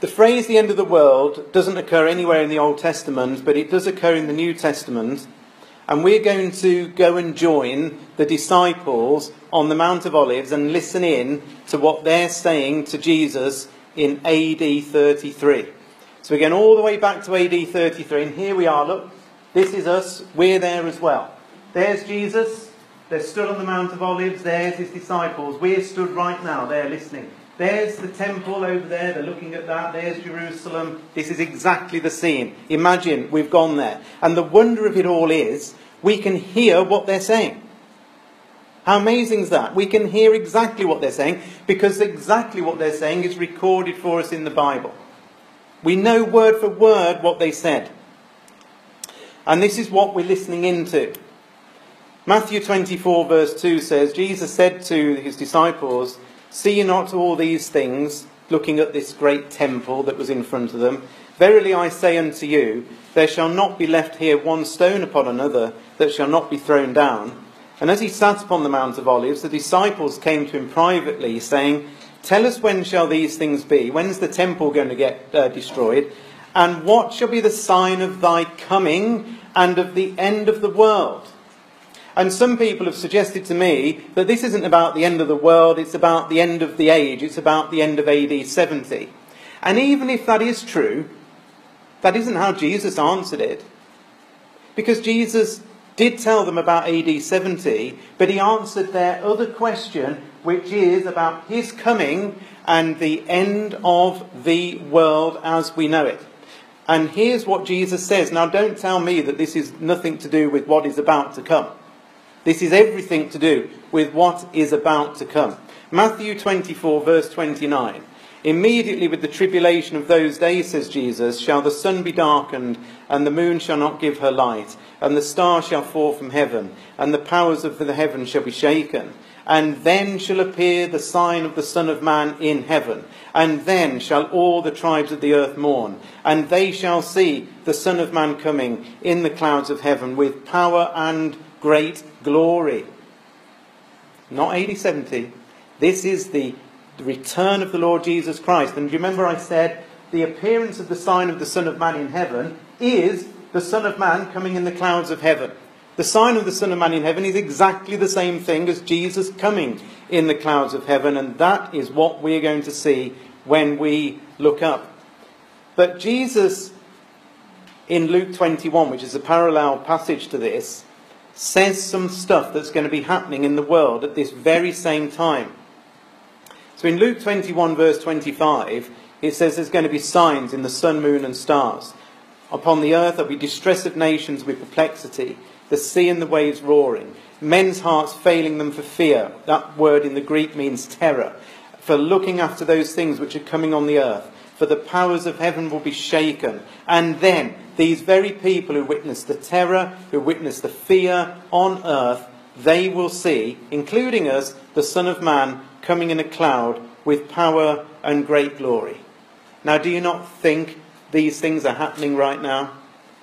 The phrase the end of the world doesn't occur anywhere in the Old Testament, but it does occur in the New Testament. And we're going to go and join the disciples on the Mount of Olives and listen in to what they're saying to Jesus in AD 33. So we're going all the way back to AD 33, and here we are. Look, this is us. We're there as well. There's Jesus. They're stood on the Mount of Olives. There's his disciples. We're stood right now. They're listening. There's the temple over there. They're looking at that. There's Jerusalem. This is exactly the scene. Imagine we've gone there. And the wonder of it all is we can hear what they're saying. How amazing is that? We can hear exactly what they're saying because exactly what they're saying is recorded for us in the Bible. We know word for word what they said. And this is what we're listening into. Matthew 24, verse 2 says, Jesus said to his disciples, See not all these things, looking at this great temple that was in front of them? Verily I say unto you, there shall not be left here one stone upon another that shall not be thrown down. And as he sat upon the Mount of Olives, the disciples came to him privately, saying, Tell us when shall these things be? When's the temple going to get uh, destroyed? And what shall be the sign of thy coming and of the end of the world? And some people have suggested to me that this isn't about the end of the world, it's about the end of the age, it's about the end of AD 70. And even if that is true, that isn't how Jesus answered it. Because Jesus did tell them about AD 70, but he answered their other question, which is about his coming and the end of the world as we know it. And here's what Jesus says. Now, don't tell me that this is nothing to do with what is about to come. This is everything to do with what is about to come. Matthew 24, verse 29. Immediately with the tribulation of those days, says Jesus, shall the sun be darkened, and the moon shall not give her light, and the stars shall fall from heaven, and the powers of the heaven shall be shaken. And then shall appear the sign of the Son of Man in heaven. And then shall all the tribes of the earth mourn. And they shall see the Son of Man coming in the clouds of heaven with power and great glory. Not AD 70. This is the return of the Lord Jesus Christ. And remember, I said the appearance of the sign of the Son of Man in heaven is the Son of Man coming in the clouds of heaven. The sign of the Son of Man in heaven is exactly the same thing as Jesus coming in the clouds of heaven, and that is what we're going to see when we look up. But Jesus, in Luke 21, which is a parallel passage to this, says some stuff that's going to be happening in the world at this very same time. So in Luke 21, verse 25, it says there's going to be signs in the sun, moon, and stars. Upon the earth there'll be distress of nations with perplexity, the sea and the waves roaring, men's hearts failing them for fear. That word in the Greek means terror. For looking after those things which are coming on the earth. For the powers of heaven will be shaken. And then these very people who witness the terror, who witness the fear on earth, they will see, including us, the Son of Man coming in a cloud with power and great glory. Now, do you not think these things are happening right now?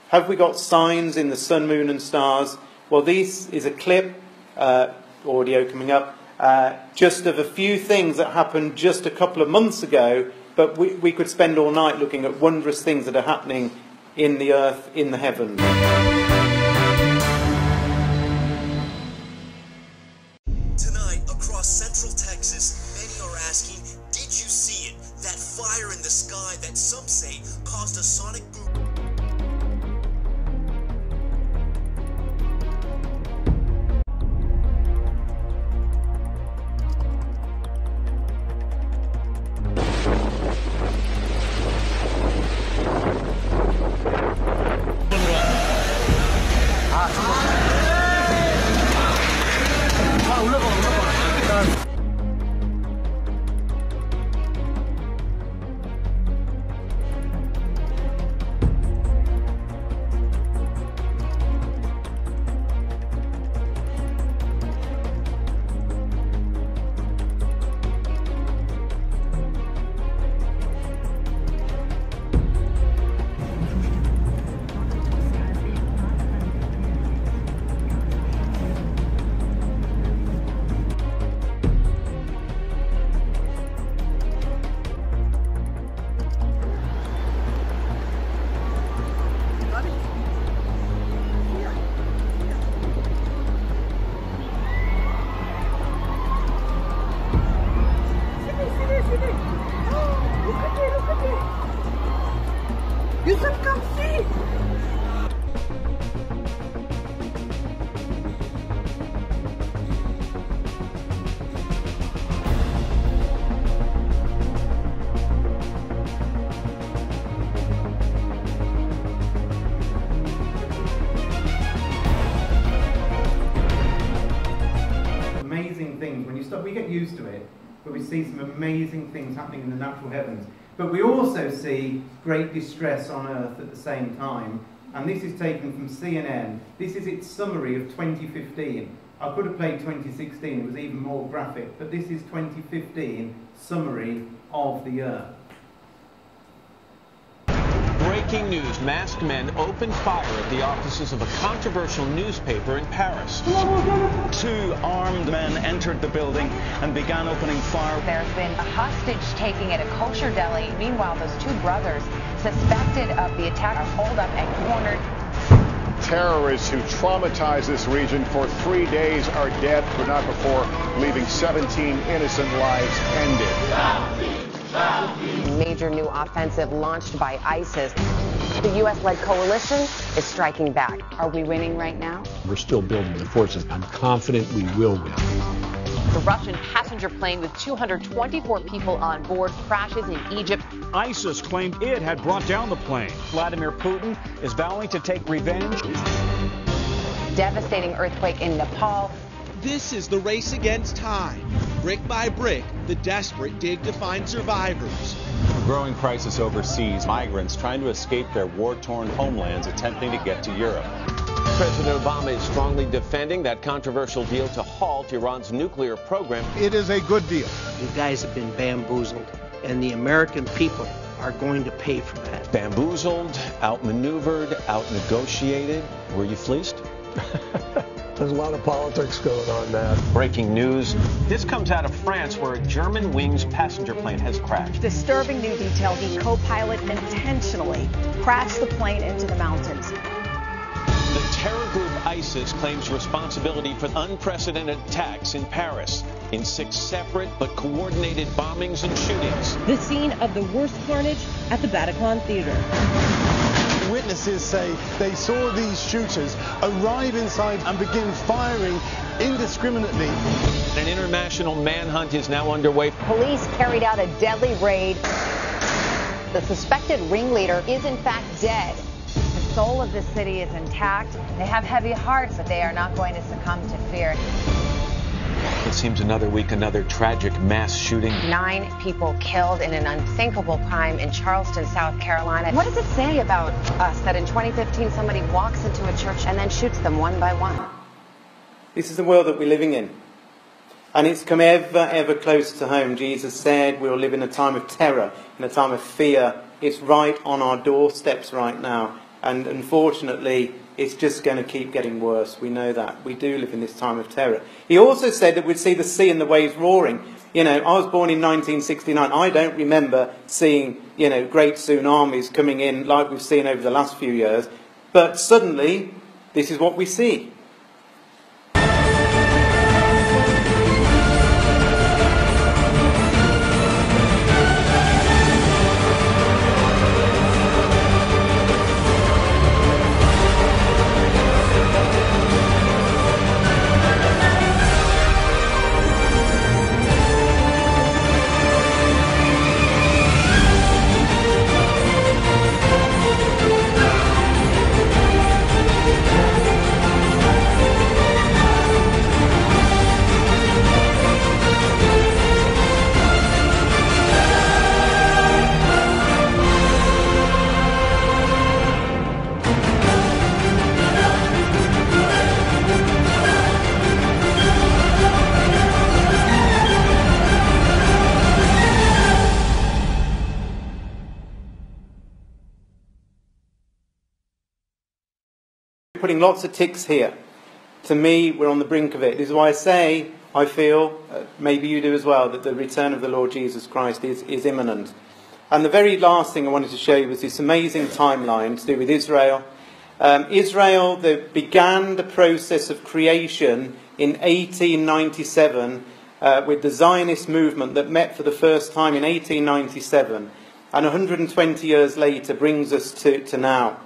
Have we got signs in the sun, moon, and stars? Well, this is a clip, uh, audio coming up, uh, just of a few things that happened just a couple of months ago, but we, we could spend all night looking at wondrous things that are happening in the earth, in the heavens. Tonight, across central Texas, many are asking, did you see it? That fire in the sky that some say caused a sonic boom. Amazing things happening in the natural heavens. But we also see great distress on earth at the same time. And this is taken from CNN. This is its summary of 2015. I could have played 2016, it was even more graphic, but this is 2015 summary of the earth. Breaking news masked men opened fire at the offices of a controversial newspaper in Paris. Two armed men entered the building and began opening fire. There's been a hostage taking at a kosher deli. Meanwhile, those two brothers suspected of the attack are holed up and cornered. Terrorists who traumatized this region for three days are dead, but not before leaving 17 innocent lives ended. Major new offensive launched by ISIS. The U.S.-led coalition is striking back. Are we winning right now? We're still building the forces. I'm confident we will win. The Russian passenger plane with 224 people on board crashes in Egypt. ISIS claimed it had brought down the plane. Vladimir Putin is vowing to take revenge. Devastating earthquake in Nepal. This is the race against time. Brick by brick, the desperate dig to find survivors. A growing crisis overseas, migrants trying to escape their war-torn homelands attempting to get to Europe. President Obama is strongly defending that controversial deal to halt Iran's nuclear program. It is a good deal. You guys have been bamboozled, and the American people are going to pay for that. Bamboozled, outmaneuvered, outnegotiated. Were you fleeced? There's a lot of politics going on now. Breaking news. This comes out of France where a Germanwings passenger plane has crashed. Disturbing new detail. The co-pilot intentionally crashed the plane into the mountains. The terror group ISIS claims responsibility for unprecedented attacks in Paris in six separate but coordinated bombings and shootings. The scene of the worst carnage at the Bataclan Theater. Witnesses say they saw these shooters arrive inside and begin firing indiscriminately. An international manhunt is now underway. Police carried out a deadly raid. The suspected ringleader is in fact dead. The soul of the city is intact. They have heavy hearts, but they are not going to succumb to fear. It seems another week, another tragic mass shooting. Nine people killed in an unthinkable crime in Charleston, South Carolina. What does it say about us that in 2015 somebody walks into a church and then shoots them one by one? This is the world that we're living in. And it's come ever, ever closer to home. Jesus said we'll live in a time of terror, in a time of fear. It's right on our doorsteps right now. And unfortunately, it's just going to keep getting worse. We know that. We do live in this time of terror. He also said that we'd see the sea and the waves roaring. You know, I was born in 1969. I don't remember seeing, you know, great tsunamis coming in like we've seen over the last few years. But suddenly, this is what we see. Putting lots of ticks here. To me, we're on the brink of it. This is why I say, I feel, uh, maybe you do as well, that the return of the Lord Jesus Christ is, is imminent. And the very last thing I wanted to show you was this amazing timeline to do with Israel. Um, Israel the, began the process of creation in 1897 uh, with the Zionist movement that met for the first time in 1897, and 120 years later brings us to, to now.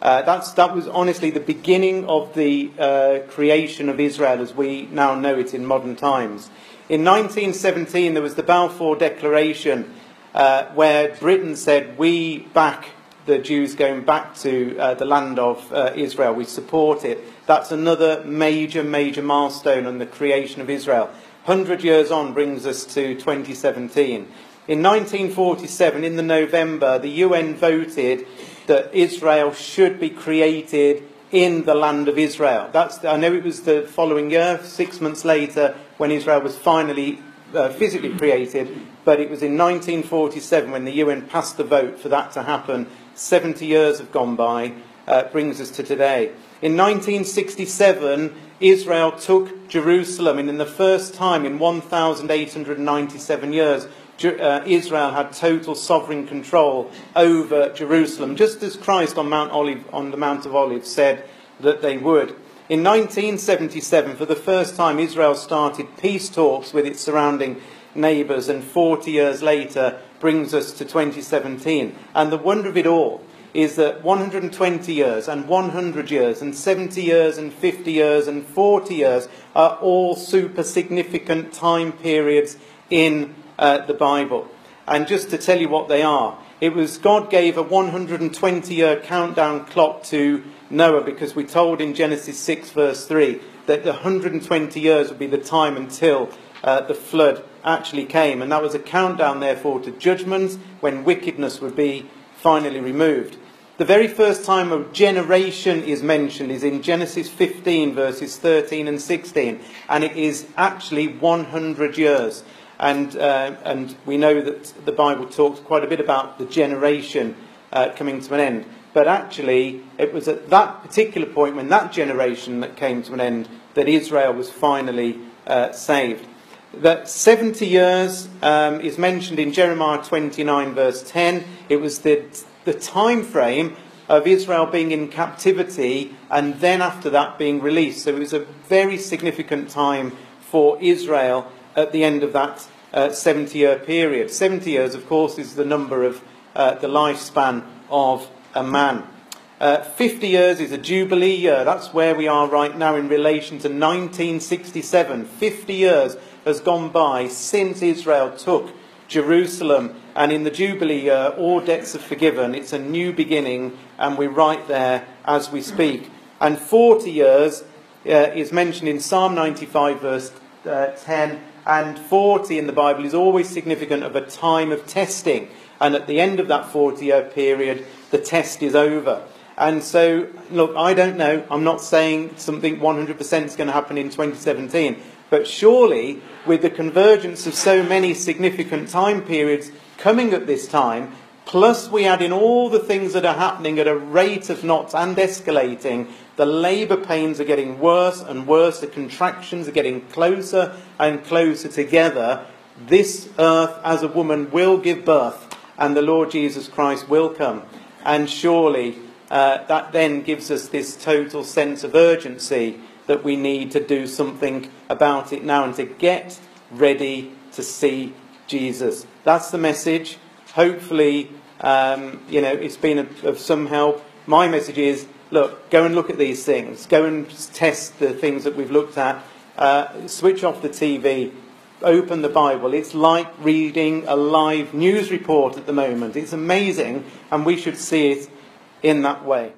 Uh, that's, that was honestly the beginning of the uh, creation of Israel as we now know it in modern times. In 1917, there was the Balfour Declaration uh, where Britain said, We back the Jews going back to uh, the land of uh, Israel, we support it. That's another major, major milestone in the creation of Israel. 100 years on brings us to 2017. In 1947, in the November, the UN voted that Israel should be created in the land of Israel. That's, I know it was the following year, six months later, when Israel was finally uh, physically created, but it was in 1947 when the UN passed the vote for that to happen. 70 years have gone by, uh, brings us to today. In 1967, Israel took Jerusalem, and in the first time in 1,897 years, Uh, Israel had total sovereign control over Jerusalem, just as Christ on Mount Olive, on the Mount of Olives, said that they would. In 1977, for the first time, Israel started peace talks with its surrounding neighbours, and 40 years later brings us to 2017. And the wonder of it all is that 120 years and 100 years and 70 years and 50 years and 40 years are all super significant time periods in uh, the Bible. And just to tell you what they are, it was God gave a 120 year countdown clock to Noah because we told in Genesis 6, verse 3, that the 120 years would be the time until uh, the flood actually came. And that was a countdown, therefore, to judgment when wickedness would be finally removed. The very first time a generation is mentioned is in Genesis 15, verses 13 and 16, and it is actually 100 years. And, uh, and we know that the Bible talks quite a bit about the generation uh, coming to an end. But actually, it was at that particular point when that generation that came to an end that Israel was finally uh, saved. That 70 years um, is mentioned in Jeremiah 29, verse 10. It was the, the time frame of Israel being in captivity and then after that being released. So it was a very significant time for Israel at the end of that uh, 70 year period. 70 years, of course, is the number of uh, the lifespan of a man. Uh, 50 years is a jubilee year. That's where we are right now in relation to 1967. 50 years has gone by since Israel took Jerusalem. And in the Jubilee year, all debts are forgiven. It's a new beginning, and we're right there as we speak. And 40 years uh, is mentioned in Psalm 95, verse uh, 10. And 40 in the Bible is always significant of a time of testing. And at the end of that 40 year period, the test is over. And so, look, I don't know. I'm not saying something 100% is going to happen in 2017. But surely, with the convergence of so many significant time periods coming at this time, plus we add in all the things that are happening at a rate of knots and escalating, the labour pains are getting worse and worse, the contractions are getting closer and closer together. This earth, as a woman, will give birth, and the Lord Jesus Christ will come. And surely uh, that then gives us this total sense of urgency that we need to do something about it now and to get ready to see Jesus. That's the message. Hopefully, um, you know, it's been of, of some help. My message is look, go and look at these things. Go and test the things that we've looked at. Uh, switch off the TV. Open the Bible. It's like reading a live news report at the moment. It's amazing, and we should see it in that way.